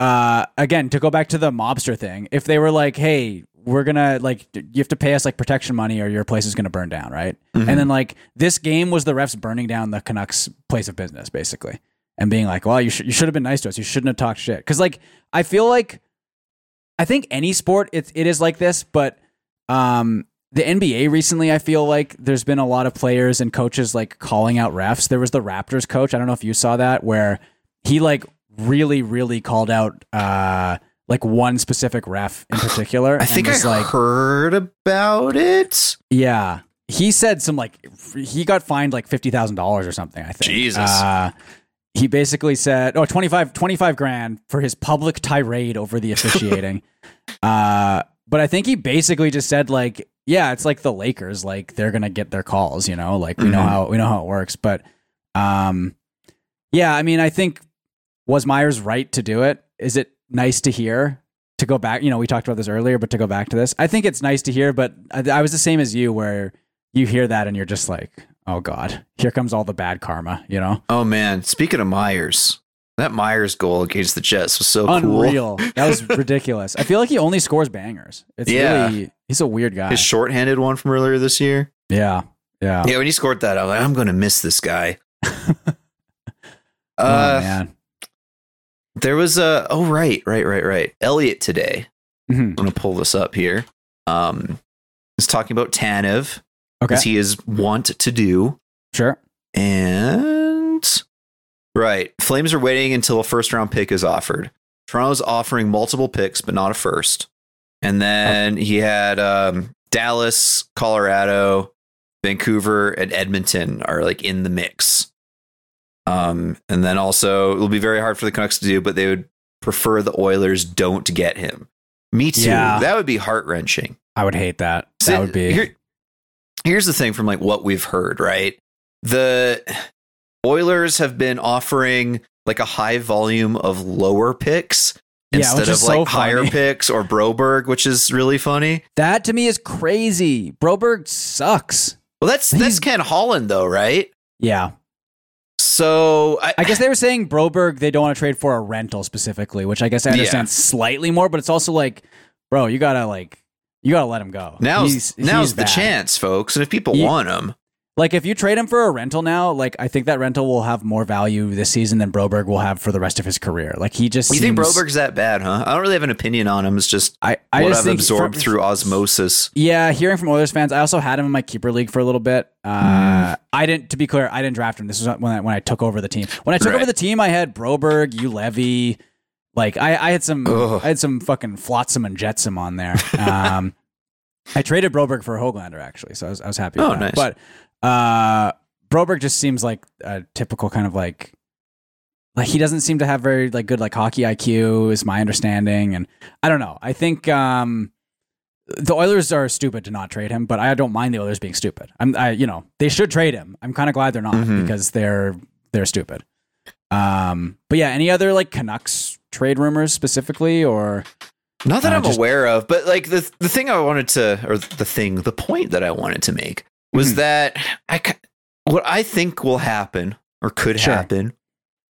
uh again to go back to the mobster thing if they were like hey we're gonna like you have to pay us like protection money or your place is gonna burn down right? Mhm. and then like this game was the refs burning down the Canucks place of business basically and being like well you should you should have been nice to us. You shouldn't have talked shit. Because like I feel like I think any sport it it is like this, but um the NBA recently I feel like there's been a lot of players and coaches like calling out refs. There was the Raptors coach, I don't know if you saw that where he like really really called out uh like one specific ref in particular. I think I like heard about it. yeah. He said some like he got fined like fifty thousand dollars or something. I think. Jesus. Uh, he basically said, "Oh, 25, 25 grand for his public tirade over the officiating." uh, but I think he basically just said like, "Yeah, it's like the Lakers. Like they're gonna get their calls. You know, like we know Mhm. how we know how it works." But um, yeah, I mean, I think was Myers right to do it? Is it nice to hear? To go back, you know, we talked about this earlier, but to go back to this, I think it's nice to hear. But I, I was the same as you, where you hear that and you're just like, "Oh God, here comes all the bad karma," you know. Oh man, speaking of Myers, that Myers goal against the Jets was so cool. Unreal. That was ridiculous. I feel like he only scores bangers. It's Yeah. really he's a weird guy. His shorthanded one from earlier this year. yeah. Yeah. Yeah, when he scored that, I was like, I'm going to miss this guy. oh uh, man. there was a oh right, right, right, right. Elliotte today. Mhm. I'm going to pull this up here. Um, is talking about Tanev Okay. as he is wont to do, Sure. and right, Flames are waiting until a first round pick is offered. Toronto's offering multiple picks, but not a first. And then he had um, Dallas, Colorado, Vancouver, and Edmonton are like in the mix. Um, and then also it'll be very hard for the Canucks to do, but they would prefer the Oilers don't get him. Me too. Yeah. That would be heart wrenching. I would hate that. That would be Here, here's the thing from like what we've heard, right? The Oilers have been offering like a high volume of lower picks Yeah, instead of is so like higher picks or Broberg, which is really funny. that to me is crazy. Broberg sucks. Well, that's He's- that's Ken Holland though, right? Yeah. So I, I guess they were saying Broberg they don't want to trade for a rental specifically, which I guess I Yeah. understand slightly more, but it's also like, bro, you gotta like you gotta let him go. now's He's- now's he's the bad. chance, folks. And if people Ye- want him, Like if you trade him for a rental now, like I think that rental will have more value this season than Broberg will have for the rest of his career. Like he just you think Broberg's that bad, huh? I don't really have an opinion on him. It's just I, I what just I've absorbed for- through osmosis. Yeah, hearing from Oilers fans, I also had him in my keeper league for a little bit. Uh, Hmm. I didn't, to be clear, I didn't draft him. This was when I, when I took over the team. When I took Right. over the team, I had Broberg, Juolevi, like I, I had some, Ugh. I had some fucking flotsam and jetsam on there. Um, I traded Broberg for Hoglander actually, so I was, I was happy. Oh, nice. But uh, Broberg just seems like a typical kind of like. Like he doesn't seem to have very like good like hockey IQ is my understanding and I don't know. I think um the Oilers are stupid to not trade him, but I don't mind the Oilers being stupid. I'm, I, you know, they should trade him. I'm kind of glad they're not Mhm. because they're they're stupid. Um, but yeah, any other like Canucks trade rumors specifically, or Not that Uh, I'm just- aware of, but like the the thing I wanted to, or the thing, the point that I wanted to make was Mhm. that I what I think will happen or could Sure. happen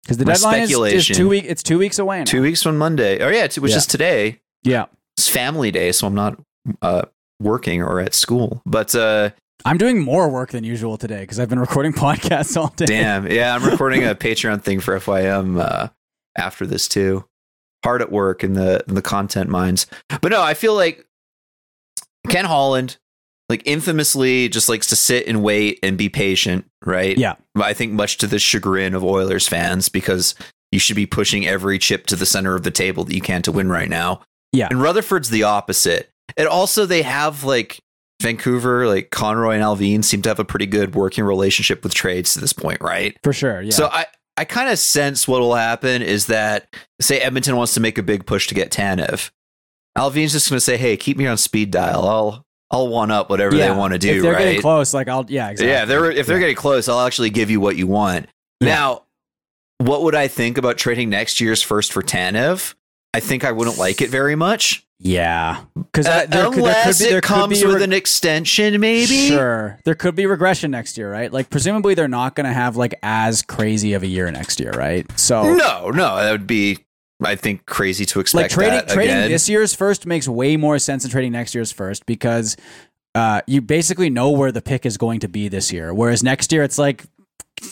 because the deadline is, is two week. It's two weeks away. Now. two weeks from Monday. Oh yeah, t- which Yeah. is today. Yeah, It's Family Day, so I'm not uh, working or at school. But uh, I'm doing more work than usual today because I've been recording podcasts all day. damn, yeah, I'm recording a Patreon thing for FYM uh, after this too. Hard at work in the in the content mines, but no, I feel like Ken Holland, like infamously just likes to sit and wait and be patient, right? Yeah. I think much to the chagrin of Oilers fans because you should be pushing every chip to the center of the table that you can to win right now. Yeah. And Rutherford's the opposite. And also they have like Vancouver, like Conroy and Allvin seem to have a pretty good working relationship with trades to this point, right? For sure. Yeah. So I, I kind of sense what will happen is that say Edmonton wants to make a big push to get Tanev. Allvin's just going to say, "Hey, keep me on speed dial. I'll I'll one up whatever yeah. they want to do." If they're right? getting close, like I'll yeah, exactly. Yeah, they're if they're Yeah. getting close, I'll actually give you what you want. Yeah. Now, what would I think about trading next year's first for Tanev? I think I wouldn't like it very much. Yeah, because Uh, unless it comes with an extension, maybe. Sure, there could be regression next year, right? Like presumably they're not going to have like as crazy of a year next year, right? So No, no, that would be, I think, crazy to expect. like trading that trading again. this year's first makes way more sense than trading next year's first because uh, you basically know where the pick is going to be this year. Whereas next year, it's like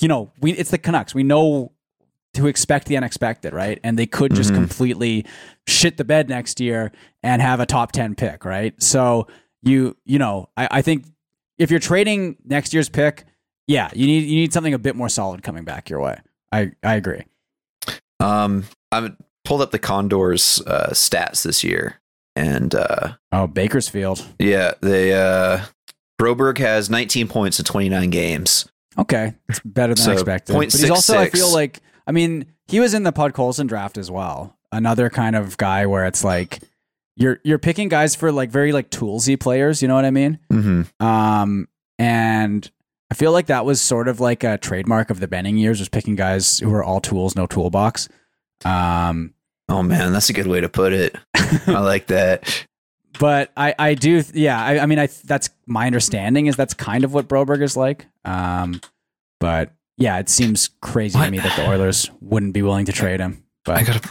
you know we it's the Canucks. We know to expect the unexpected, right? And they could just Mhm. completely shit the bed next year and have a top ten pick, right? So you you know I, I think if you're trading next year's pick, yeah, you need you need something a bit more solid coming back your way. I I agree. Um, I pulled up the Condors uh, stats this year, and uh, Oh, Bakersfield. yeah, they uh, Broberg has 19 points in 29 games. Okay, it's better than So, expected. but he's also, I feel like, I mean, he was in the Podkolzin draft as well. Another kind of guy where it's like you're you're picking guys for like very like toolsy players. You know what I mean? Mm-hmm. Um, and I feel like that was sort of like a trademark of the Benning years, was picking guys who were all tools, no toolbox. Um, Oh man, that's a good way to put it. I like that. but I, I do, yeah. I, I mean, I that's my understanding is that's kind of what Broberg is like. Um, but yeah, it seems crazy What? to me that the Oilers wouldn't be willing to trade him. But I gotta.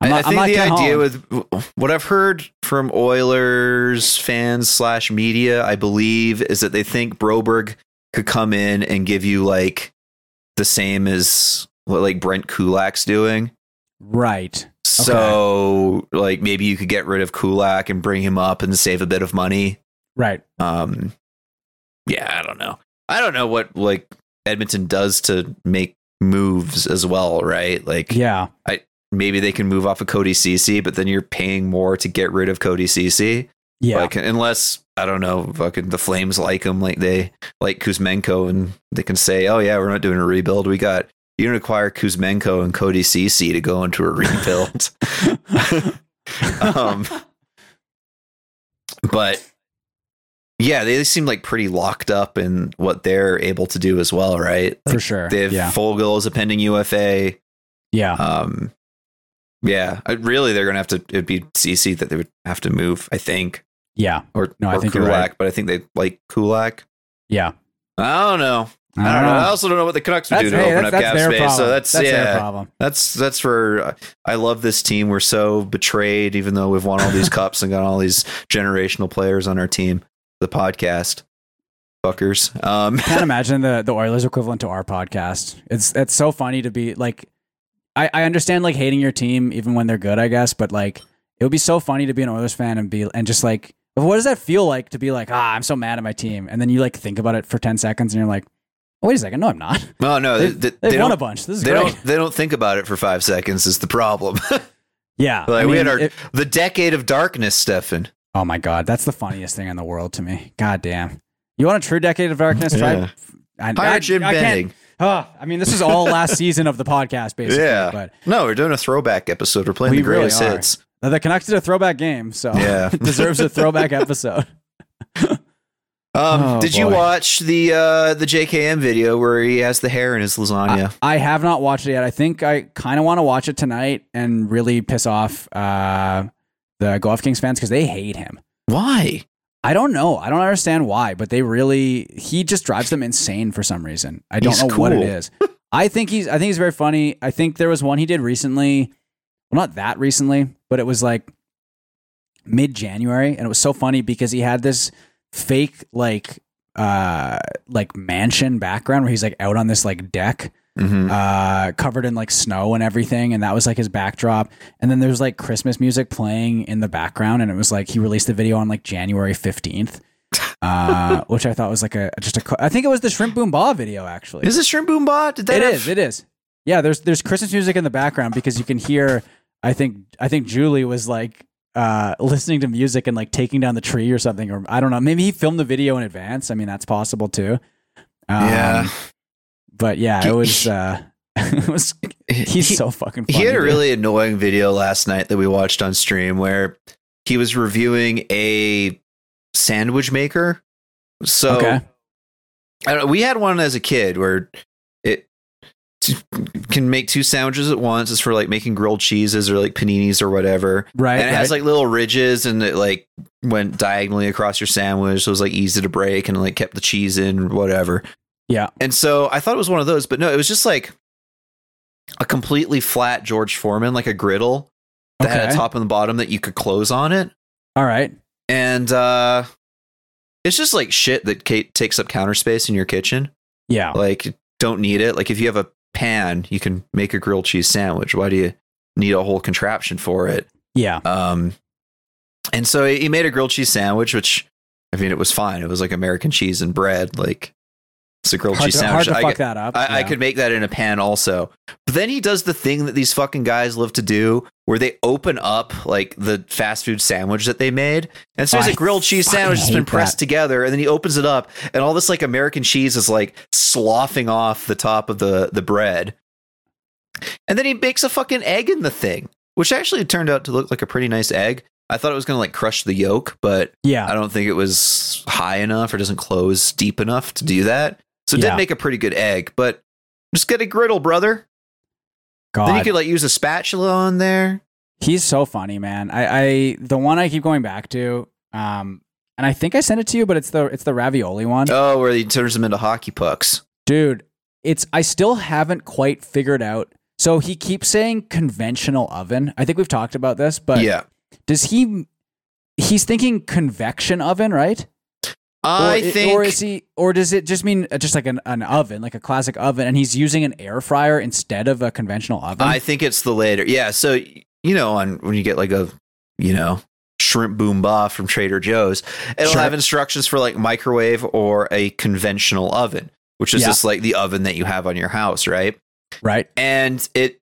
I'm not- I I'm think the idea Holland. with what I've heard from Oilers fans slash media, I believe, is that they think Broberg could come in and give you like the same as what like Brett Kulak's doing. right, So like maybe you could get rid of Kulak and bring him up and save a bit of money. right, Um, yeah, I don't know. I don't know what like Edmonton does to make moves as well, right? Like yeah, I maybe they can move off of Cody Ceci, but then you're paying more to get rid of Cody Ceci. yeah, Like unless I don't know, fucking the Flames like him, like they like Kuzmenko, and they can say, "Oh yeah, we're not doing a rebuild. We got you can acquire Kuzmenko and Cody Ceci to go into a rebuild." um, but yeah, they seem like pretty locked up in what they're able to do as well, right? for sure. They have yeah, Foegele as a pending UFA. yeah, Um, yeah, I- really, they're gonna have to. It'd be Ceci that they would have to move, I think, yeah, or No, I or think you're Kulak, right. but I think they like Kulak. yeah. I don't know. I don't know. I also don't know what the Canucks would That's, do to hey, open up cap space. problem. So that's, that's yeah, problem. that's that's for. I love this team. We're so betrayed, even though we've won all these cups and got all these generational players on our team. The podcast, fuckers. Um, can't imagine the the Oilers equivalent to our podcast. It's it's so funny to be like I, I understand like hating your team even when they're good, I guess, but like it would be so funny to be an Oilers fan and be and just like what does that feel like to be like, ah, I'm so mad at my team, and then you like think about it for ten seconds and you're like, oh, wait a second, no, I'm not. well, no, they, They've, they, they've won don't. a bunch. This is They great. don't. They don't think about it for five seconds. Is the problem? Yeah, like I we had our it- the decade of darkness, Stefan. oh my god, that's the funniest thing in the world to me. God damn, you want a true decade of darkness? Try. Yeah. I, Hire I- Jim I Benning. Ah, I mean, this is all last season of the podcast, basically. Yeah. but No, we're doing a throwback episode. We're playing We the really greatest are. hits. The Canucks did a throwback game, so Yeah. it deserves a throwback episode. Um, Oh, did you watch the uh, the JKM video where he has the hair in his lasagna? I have not watched it yet. I think I kind of want to watch it tonight and really piss off uh, the Golf Kings fans because they hate him. Why? I don't know. I don't understand why, but they really he just drives them insane for some reason. I don't He's know what it is. I think he's I think he's very funny. I think there was one he did recently. Well, not that recently, but it was like mid January, and it was so funny because he had this fake like uh like mansion background where he's like out on this like deck Mm-hmm. uh, covered in like snow and everything, and that was like his backdrop. And then there's like Christmas music playing in the background, and it was like he released the video on like January fifteenth. uh, which I thought was like a just a. I think it was the Shrimp Boom Ba video actually. Is it Shrimp Boom Bot? Did that It have- is. It is. Yeah. There's there's Christmas music in the background because you can hear. I think I think Julie was like uh, listening to music and like taking down the tree or something, or I don't know. Maybe he filmed the video in advance. I mean, that's possible too. Um, Yeah. But yeah, it was. Uh, it was. He's He- so fucking. Funny, he had a dude. really annoying video last night that we watched on stream where he was reviewing a sandwich maker. So Okay. I don't know, we had one as a kid where t- can make two sandwiches at once. It's for like making grilled cheeses or like paninis or whatever. Right. and it has like little ridges and it like went diagonally across your sandwich. So it was like easy to break and like kept the cheese in, whatever. Yeah. And so I thought it was one of those, but no, it was just like a completely flat George Foreman, like a griddle that had a top and the bottom that you could close on it. All right. And uh it's just like shit that Kate takes up counter space in your kitchen. Yeah. Like don't need it. Like if you have a pan, you can make a grilled cheese sandwich. Why do you need a whole contraption for it? Yeah. Um, and so he made a grilled cheese sandwich, which I mean, it was fine. It was like American cheese and bread. Like it's a grilled Hard cheese to, hard sandwich. to I, fuck could- that up. I, I could make that in a pan also. But then he does the thing that these fucking guys love to do, where they open up like the fast food sandwich that they made, and so there's a grilled cheese sandwich that's been pressed that. together, and then he opens it up, and all this like American cheese is like sloughing off the top of the the bread, and then he bakes a fucking egg in the thing, which actually turned out to look like a pretty nice egg. I thought it was gonna like crush the yolk, but Yeah. I don't think it was high enough or doesn't close deep enough to do that. So it Yeah. did make a pretty good egg, but just get a griddle, brother. God. Then you could like use a spatula on there. He's so funny, man. I, I the one I keep going back to, um, and I think I sent it to you, but it's the it's the ravioli one, Oh, where he turns them into hockey pucks. dude. It's I still haven't quite figured out. So he keeps saying conventional oven. I think we've talked about this, but yeah. does he? He's thinking convection oven, right? I or, think or is he, or does it just mean uh, just like an, an oven, like a classic oven, and he's using an air fryer instead of a conventional oven? I think it's the later. Yeah, so you know, on when you get like a you know shrimp boom ba from Trader Joe's, it'll Sure. have instructions for like microwave or a conventional oven, which is Yeah. just like the oven that you have on your house, right? right. And it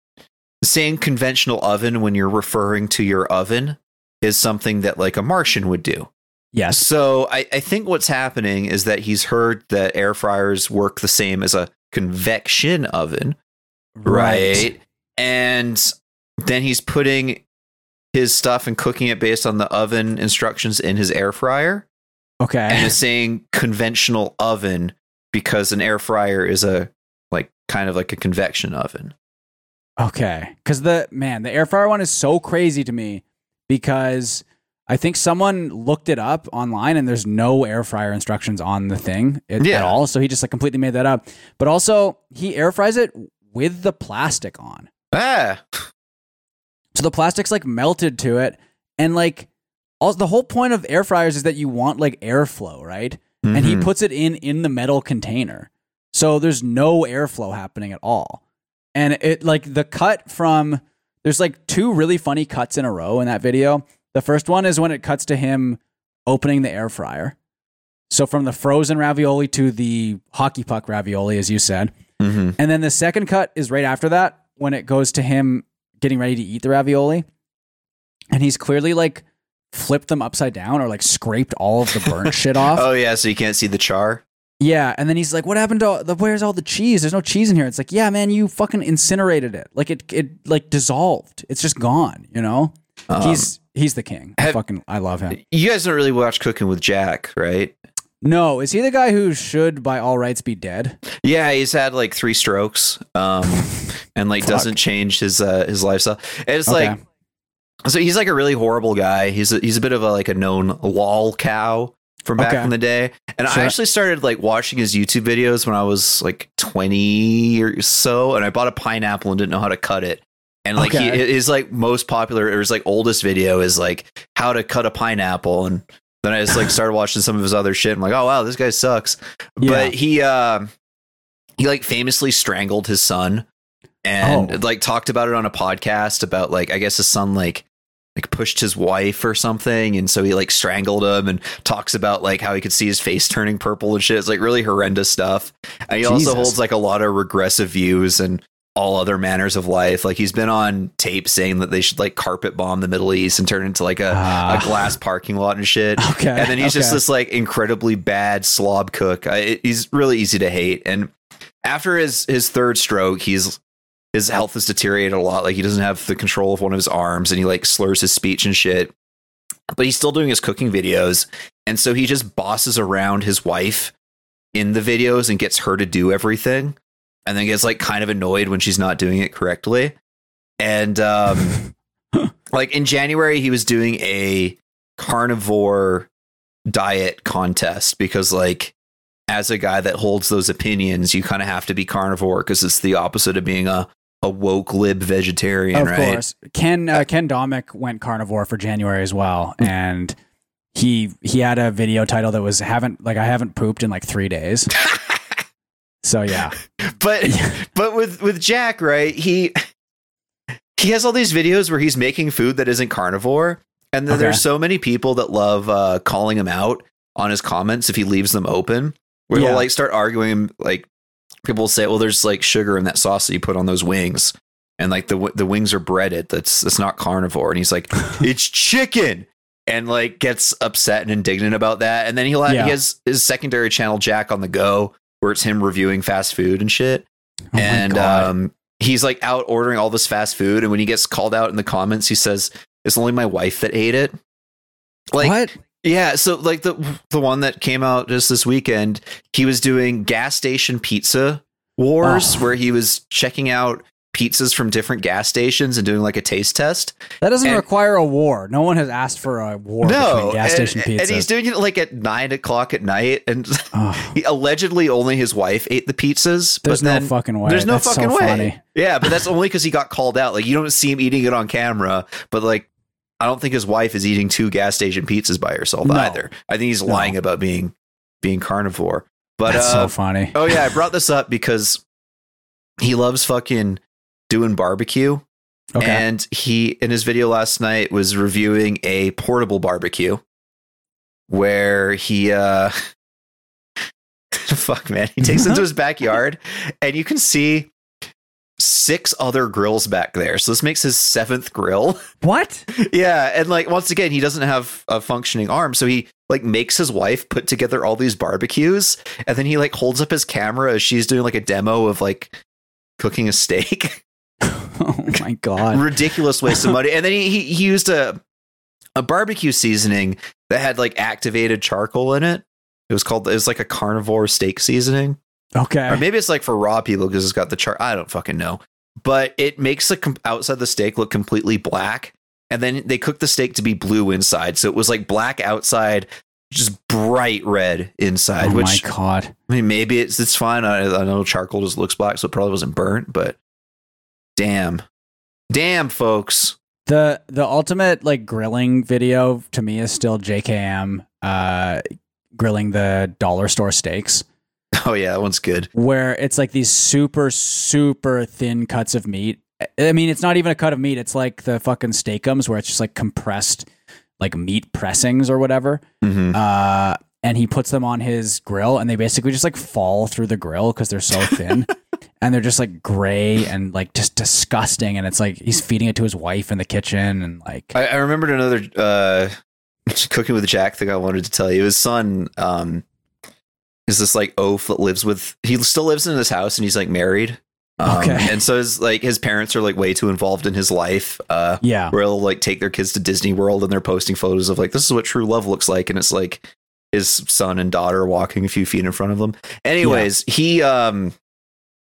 saying conventional oven when you're referring to your oven is something that like a Martian would do. Yes. So I, I think what's happening is that he's heard that air fryers work the same as a convection oven, right? And then he's putting his stuff and cooking it based on the oven instructions in his air fryer Okay. and is saying conventional oven because an air fryer is a like kind of like a convection oven. Okay. Because the man, the air fryer one is so crazy to me because I think someone looked it up online and there's no air fryer instructions on the thing at, Yeah. at all. So he just like completely made that up. But also, he air fries it with the plastic on. Ah, So the plastic's like melted to it. And like, all, the whole point of air fryers is that you want like airflow, right? And he Mhm. puts it in in the metal container. So there's no airflow happening at all. And it like the cut from there's like two really funny cuts in a row in that video. The first one is when it cuts to him opening the air fryer. So from the frozen ravioli to the hockey puck ravioli, as you said. Mhm. And then the second cut is right after that when it goes to him getting ready to eat the ravioli. And he's clearly like flipped them upside down or like scraped all of the burnt shit off. Oh yeah, so you can't see the char. Yeah, and then he's like, "What happened to the? Where's all the cheese? There's no cheese in here." It's like, "Yeah, man, you fucking incinerated it. Like it, it like dissolved. It's just gone. You know." Um, he's he's the king. I fucking I love him. you guys don't really watch Cooking with Jack, right? No, is he the guy who should by all rights be dead? Yeah, he's had like three strokes, um, and like Fuck. doesn't change his uh, his lifestyle. And it's Okay. like, so he's like a really horrible guy. He's a, he's a bit of a like a known lol cow from back Okay. in the day. And Sure. I actually started like watching his YouTube videos when I was like twenty or so, and I bought a pineapple and didn't know how to cut it. And like Okay. he, his like most popular or his like oldest video is like how to cut a pineapple and. Then I just like started watching some of his other shit. I'm like, oh wow, this guy sucks. Yeah. But he uh, he like famously strangled his son and Oh. like talked about it on a podcast about like I guess his son like like pushed his wife or something, and so he like strangled him and talks about like how he could see his face turning purple and shit. It's like really horrendous stuff. And he Jesus. also holds like a lot of regressive views and all other manners of life. Like he's been on tape saying that they should like carpet bomb the Middle East and turn it into like a, Ah. a glass parking lot and shit. Okay, And then he's just this like incredibly bad slob cook. I, it- he's really easy to hate. And after his his third stroke, he's his health has deteriorated a lot. Like he doesn't have the control of one of his arms and he like slurs his speech and shit. But he's still doing his cooking videos. And so he just bosses around his wife in the videos and gets her to do everything. And then gets like kind of annoyed when she's not doing it correctly. And um like in January he was doing a carnivore diet contest because like as a guy that holds those opinions, you kind of have to be carnivore because it's the opposite of being a a woke lib vegetarian, of right? course. Ken uh, Ken Domik went carnivore for January as well, and he he had a video title that was haven't like I haven't pooped in like three days. so yeah, But but with with Jack, right? He he has all these videos where he's making food that isn't carnivore, and then Okay. there's so many people that love uh, calling him out on his comments if he leaves them open. Where Yeah. they'll like start arguing, like people will say, "Well, there's like sugar in that sauce that you put on those wings." And like the the wings are breaded. That's that's not carnivore. And he's like, it's chicken, and like gets upset and indignant about that. And then he'll have, Yeah. he has his secondary channel Jack on the go, where it's him reviewing fast food and shit Oh and um, he's like out ordering all this fast food. And when he gets called out in the comments, he says, "It's only my wife that ate it." Like, what? yeah. So like the the one that came out just this weekend, he was doing gas station pizza wars, Oh. where he was checking out pizzas from different gas stations and doing like a taste test. That doesn't and- require a war. No one has asked for a war between gas and, station pizza. and he's doing it like at nine o'clock at night, and Oh, he, allegedly only his wife ate the pizzas. there's but no fucking way. There's no That's fucking so way. Funny. Yeah, but that's only because he got called out. Like you don't see him eating it on camera, but like I don't think his wife is eating two gas station pizzas by herself No. either. I think he's No. lying about being being carnivore. But That's uh, so funny. oh yeah, I brought this up because he loves fucking doing barbecue. Okay. And he in his video last night was reviewing a portable barbecue where he uh fuck man, he takes it into his backyard and you can see six other grills back there. So this makes his seventh grill. what? yeah, and like once again, he doesn't have a functioning arm, so he like makes his wife put together all these barbecues and then he like holds up his camera as she's doing like a demo of like cooking a steak. Oh my god. ridiculous waste of money. And then he, he used a a barbecue seasoning that had like activated charcoal in it. It was called it was like a carnivore steak seasoning, Okay, or maybe it's like for raw people because it's got the char. I don't fucking know, but it makes the com- outside the steak look completely black, and then they cook the steak to be blue inside, so it was like black outside, just bright red inside. Oh which my god. I mean, maybe it's it's fine. I, I know charcoal just looks black, so it probably wasn't burnt. But damn, damn, folks. The the ultimate like grilling video to me is still JKM uh grilling the dollar store steaks Oh yeah, that one's good. where it's like these super super thin cuts of meat. I mean, it's not even a cut of meat. It's like the fucking steakums where it's just like compressed like meat pressings or whatever. Mm-hmm. Uh and he puts them on his grill and they basically just like fall through the grill because they're so thin. and they're just like gray and like just disgusting. And it's like he's feeding it to his wife in the kitchen and like I, I remembered another uh, cooking with Jack thing I wanted to tell you. His son um, is this like oaf that lives with. He still lives in his house and he's like married. Um, Okay. and so his like his parents are like way too involved in his life. Uh, yeah. where they'll like take their kids to Disney World and they're posting photos of like this is what true love looks like, and it's like his son and daughter walking a few feet in front of them. Anyways, he um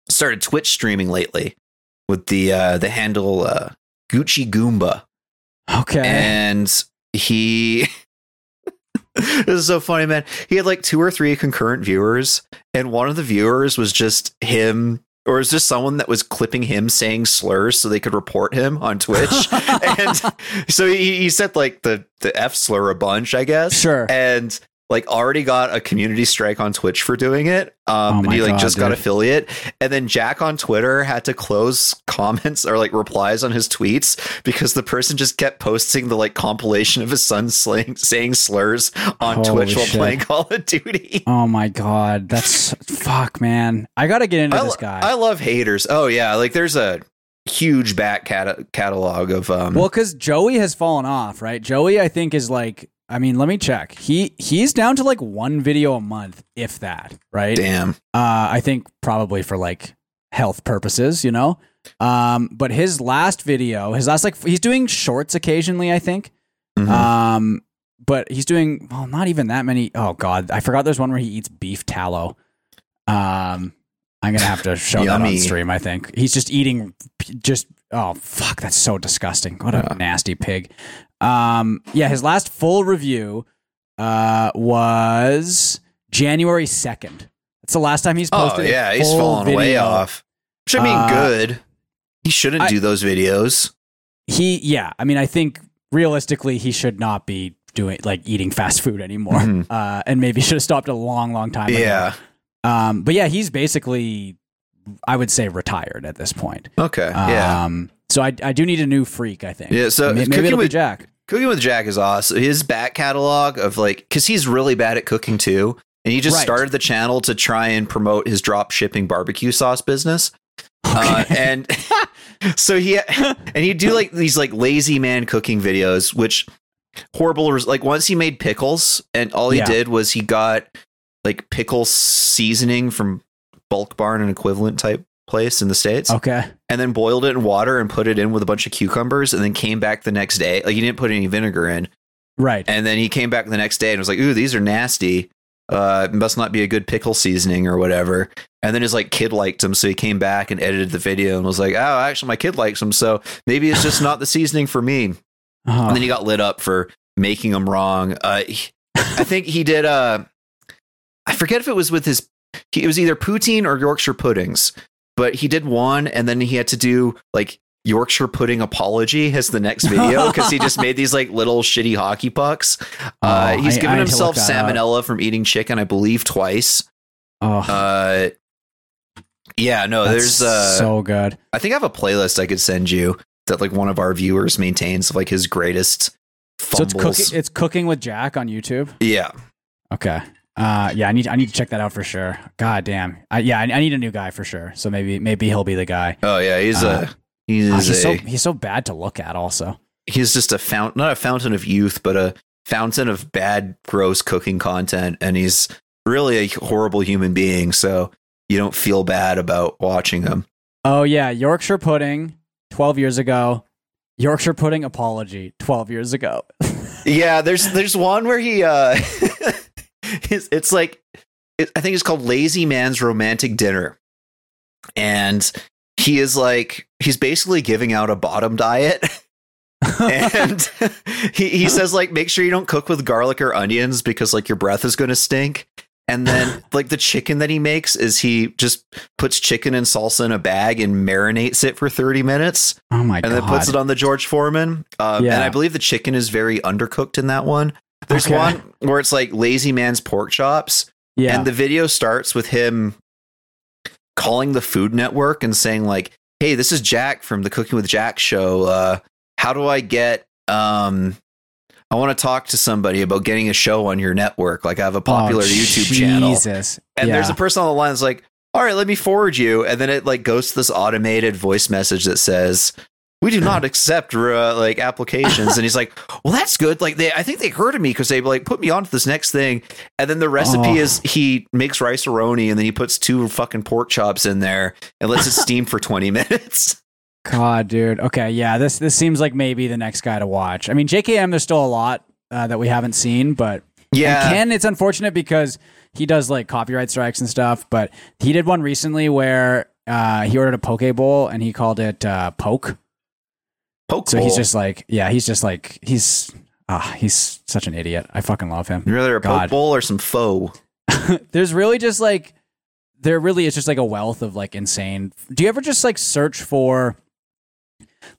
started Twitch streaming lately with the uh the handle uh Gucci Goomba Okay. and he this is so funny man he had like two or three concurrent viewers and one of the viewers was just him or is just someone that was clipping him saying slurs so they could report him on twitch and so he, he said like the the f slur a bunch i guess Sure. and like already got a community strike on Twitch for doing it. Um, Oh and he like God, just got affiliate, and then Jack on Twitter had to close comments or like replies on his tweets because the person just kept posting the like compilation of his son slaying, saying slurs on Holy Twitch while shit. playing Call of Duty. Oh my god, that's fuck, man. I gotta get into I, this guy. I love haters. Oh yeah, like there's a huge back cat- catalog of um. Well, because Joey has fallen off, right? Joey, I think, is like. I mean, let me check. He he's down to like one video a month, if that, right? damn. Uh, I think probably for like health purposes, you know. Um, but his last video, his last like he's doing shorts occasionally, I think. Mhm. Um, but he's doing well, not even that many. Oh God, I forgot. There's one where he eats beef tallow. Um, I'm gonna have to show that on Yummy. stream. I think he's just eating, just oh fuck, that's so disgusting. What a nasty pig. Um, yeah, his last full review, uh, was January second. That's the last time he's Oh posted. a yeah, he's full fallen way video. off. Which I mean, Uh, good. He shouldn't I- do those videos. He, yeah, I mean, I think realistically, he should not be doing like eating fast food anymore. Mhm. Uh, and maybe should have stopped a long, long time ago. Yeah. Um, but yeah, he's basically, I would say, retired at this point. Okay. Yeah. Um, so I, I do need a new freak. I think. Yeah, so May- maybe, it'll be Jack. Cooking with Jack is awesome. His back catalog of like, because he's really bad at cooking too, and he just Right. started the channel to try and promote his drop shipping barbecue sauce business. Uh, and so he and he'd do like these like lazy man cooking videos, which horrible. res- Like once he made pickles, and all he Yeah. did was he got like pickle seasoning from Bulk Barn, an equivalent type place in the states Okay. and then boiled it in water and put it in with a bunch of cucumbers and then came back the next day. Like he didn't put any vinegar in. Right. And then he came back the next day and was like, "Ooh, these are nasty. Uh, must not be a good pickle seasoning or whatever." And then his like kid liked them, so he came back and edited the video and was like, "Oh, actually, my kid likes them, so maybe it's just not the seasoning for me." Oh, And then he got lit up for making them wrong. Uh, he- I think he did. Uh, I forget if it was with his. He, it was either poutine or Yorkshire puddings, but he did one, and then he had to do like Yorkshire pudding apology as the next video because he just made these like little shitty hockey pucks. Uh, Oh, he's I- given I himself that up. salmonella from eating chicken, I believe, twice. oh, Uh, yeah, no, that's there's. Uh, so good. I think I have a playlist I could send you that like one of our viewers maintains of like his greatest. So it's Fumbles. cooking. It's cooking with Jack on YouTube. yeah, Okay. Uh, yeah, I need I need to check that out for sure. God damn. I, yeah, I, I need a new guy for sure. So maybe maybe he'll be the guy. Oh yeah, he's Uh, a he's Uh, a he's so he's so bad to look at. Also. he's just a fount not a fountain of youth, but a fountain of bad, gross cooking content, and he's really a horrible human being. So you don't feel bad about watching him. Oh yeah, Yorkshire pudding. Twelve years ago. Yorkshire pudding apology. Twelve years ago. Yeah, there's there's one where he uh, it's, it's like it, I think it's called Lazy Man's Romantic Dinner, and he is like he's basically giving out a bottom diet. and he, he says like make sure you don't cook with garlic or onions because like your breath is going to stink and then like the chicken that he makes is he just puts chicken and salsa in a bag and marinates it for 30 minutes oh my and god. then puts it on the george foreman um, Yeah. and i believe the chicken is very undercooked in that one there's Okay. one where it's like lazy man's pork chops yeah. and the video starts with him calling the Food Network and saying like, "Hey, this is Jack from the Cooking with Jack show. Uh, how do I get? Um, I want to talk to somebody about getting a show on your network. Like, I have a popular Oh, YouTube channel, Jesus. and yeah. there's a person on the line that's like." All right, let me forward you, and then it like goes to this automated voice message that says, "We do not accept uh, like applications." and he's like, "Well, that's good. Like they, I think they heard of me because they like put me on to this next thing." And then the recipe Oh. is he makes Rice-A-Roni and then he puts two fucking pork chops in there and lets it steam for 20 minutes. God, dude. Okay, yeah. This this seems like maybe the next guy to watch. I mean, JKM. There's still a lot uh, that we haven't seen, but Yeah. And Ken, it's unfortunate because he does like copyright strikes and stuff, but he did one recently where uh, he ordered a poke bowl and he called it uh, poke. Poke So he's just like, yeah, he's just like he's ah, he's such an idiot. I fucking love him. You'd rather a poke bowl or some foe? There's really just like there really is just like a wealth of like insane. Do you ever just like search for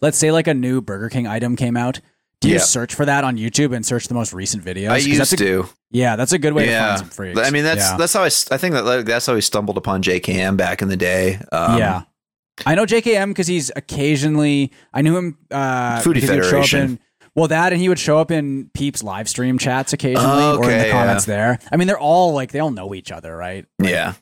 let's say like a new Burger King item came out? Do you Yeah. search for that on YouTube and search the most recent videos? I used that's a, to. Yeah, that's a good way to yeah, find some freaks. I mean that's yeah. that's how I, I think that that's how we stumbled upon JKM back in the day. Um, yeah. I know JKM because he's occasionally. I knew him. Uh, Foodie because he would show up Federation. Well, that and he would show up in Peeps live stream chats occasionally, Oh, or in the okay, comments there. I mean, they're all like they all know each other, right? yeah.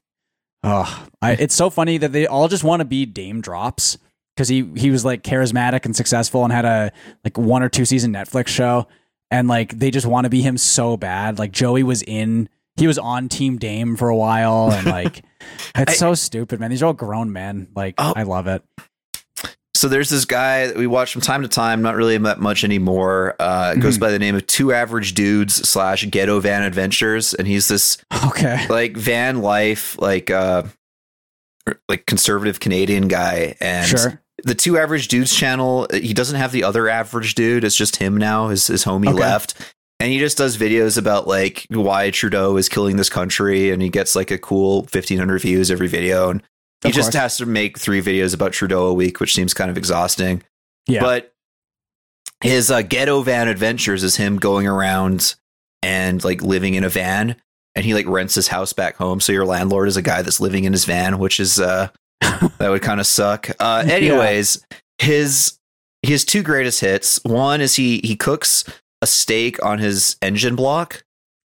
Oh, I, it's so funny that they all just want to be Daym Drops because he he was like charismatic and successful and had a like one or two season Netflix show, and like they just want to be him so bad. Like Joey was in, he was on Team Daym for a while, and like it's I- so stupid, man. These are all grown men. Like Oh. I love it. So there's this guy that we watch from time to time, not really that much anymore. Uh, goes Mm-hmm. by the name of Two Average Dudes slash Ghetto Van Adventures, and he's this Okay, like van life, like uh, like conservative Canadian guy, and sure. the Two Average Dudes channel. He doesn't have the other average dude; it's just him now. His his homie Okay. left. And he just does videos about like why Trudeau is killing this country, and he gets like a cool fifteen hundred views every video. And he Of just course. has to make three videos about Trudeau a week, which seems kind of exhausting. Yeah, But his uh, ghetto van adventures is him going around and like living in a van, and he like rents his house back home. So your landlord is a guy that's living in his van, which is uh that would kind of suck. Uh, Yeah. anyways, his his two greatest hits. One is he he cooks a steak on his engine block.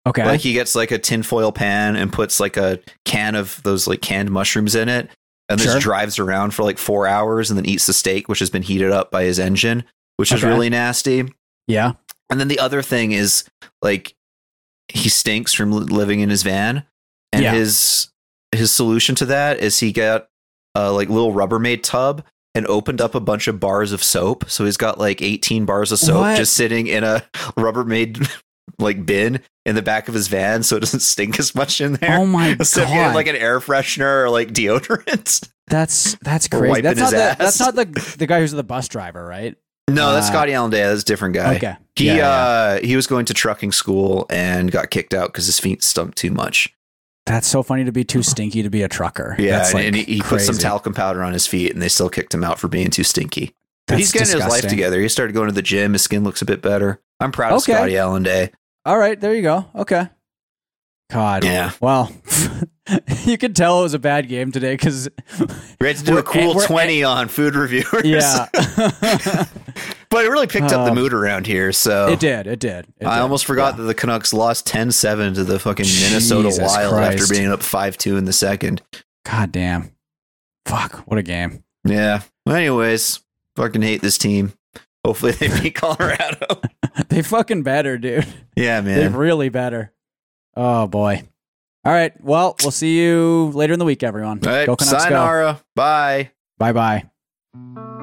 okay. Like he gets like a tinfoil pan and puts like a can of those like canned mushrooms in it, and Sure. just drives around for like four hours and then eats the steak, which has been heated up by his engine, which is really nasty. yeah. And then the other thing is like he stinks from living in his van, and Yeah. his his solution to that is he got a like little Rubbermaid tub and opened up a bunch of bars of soap. So he's got like 18 bars of soap What? just sitting in a Rubbermaid like bin in the back of his van, so it doesn't stink as much in there. Oh my if you had like an air freshener or like deodorant. that's that's crazy. That's not the, that's not the the guy who's the bus driver, right? No, that's Uh, Scotty Allen Day. That's a different guy. Okay. He Yeah, yeah. uh he was going to trucking school and got kicked out because his feet stunk too much. That's so funny to be too stinky to be a trucker. Yeah, That's, and, like, and he, he put some talcum powder on his feet, and they still kicked him out for being too stinky. But That's he's getting his life together. He started going to the gym. His skin looks a bit better. I'm proud of Scotty Allen Day. All right, there you go. Okay. God. Yeah. Well, you could tell it was a bad game today because We had to do a cool we're- 20 on food reviewers. yeah, but it really picked up the Um, mood around here. So it did. It did. It I did. almost forgot Yeah. that the Canucks lost 10 7 to the fucking Minnesota Jesus Wild after being up 5 2 in the second. God damn. Fuck. What a game. Yeah. Well, anyways, fucking hate this team. Hopefully they beat Colorado. they fucking better, dude. yeah, man. They really better. Oh boy. All right. Well, we'll see you later in the week, everyone. All right. Go Canucks. Go. Sayonara. Bye. Bye bye.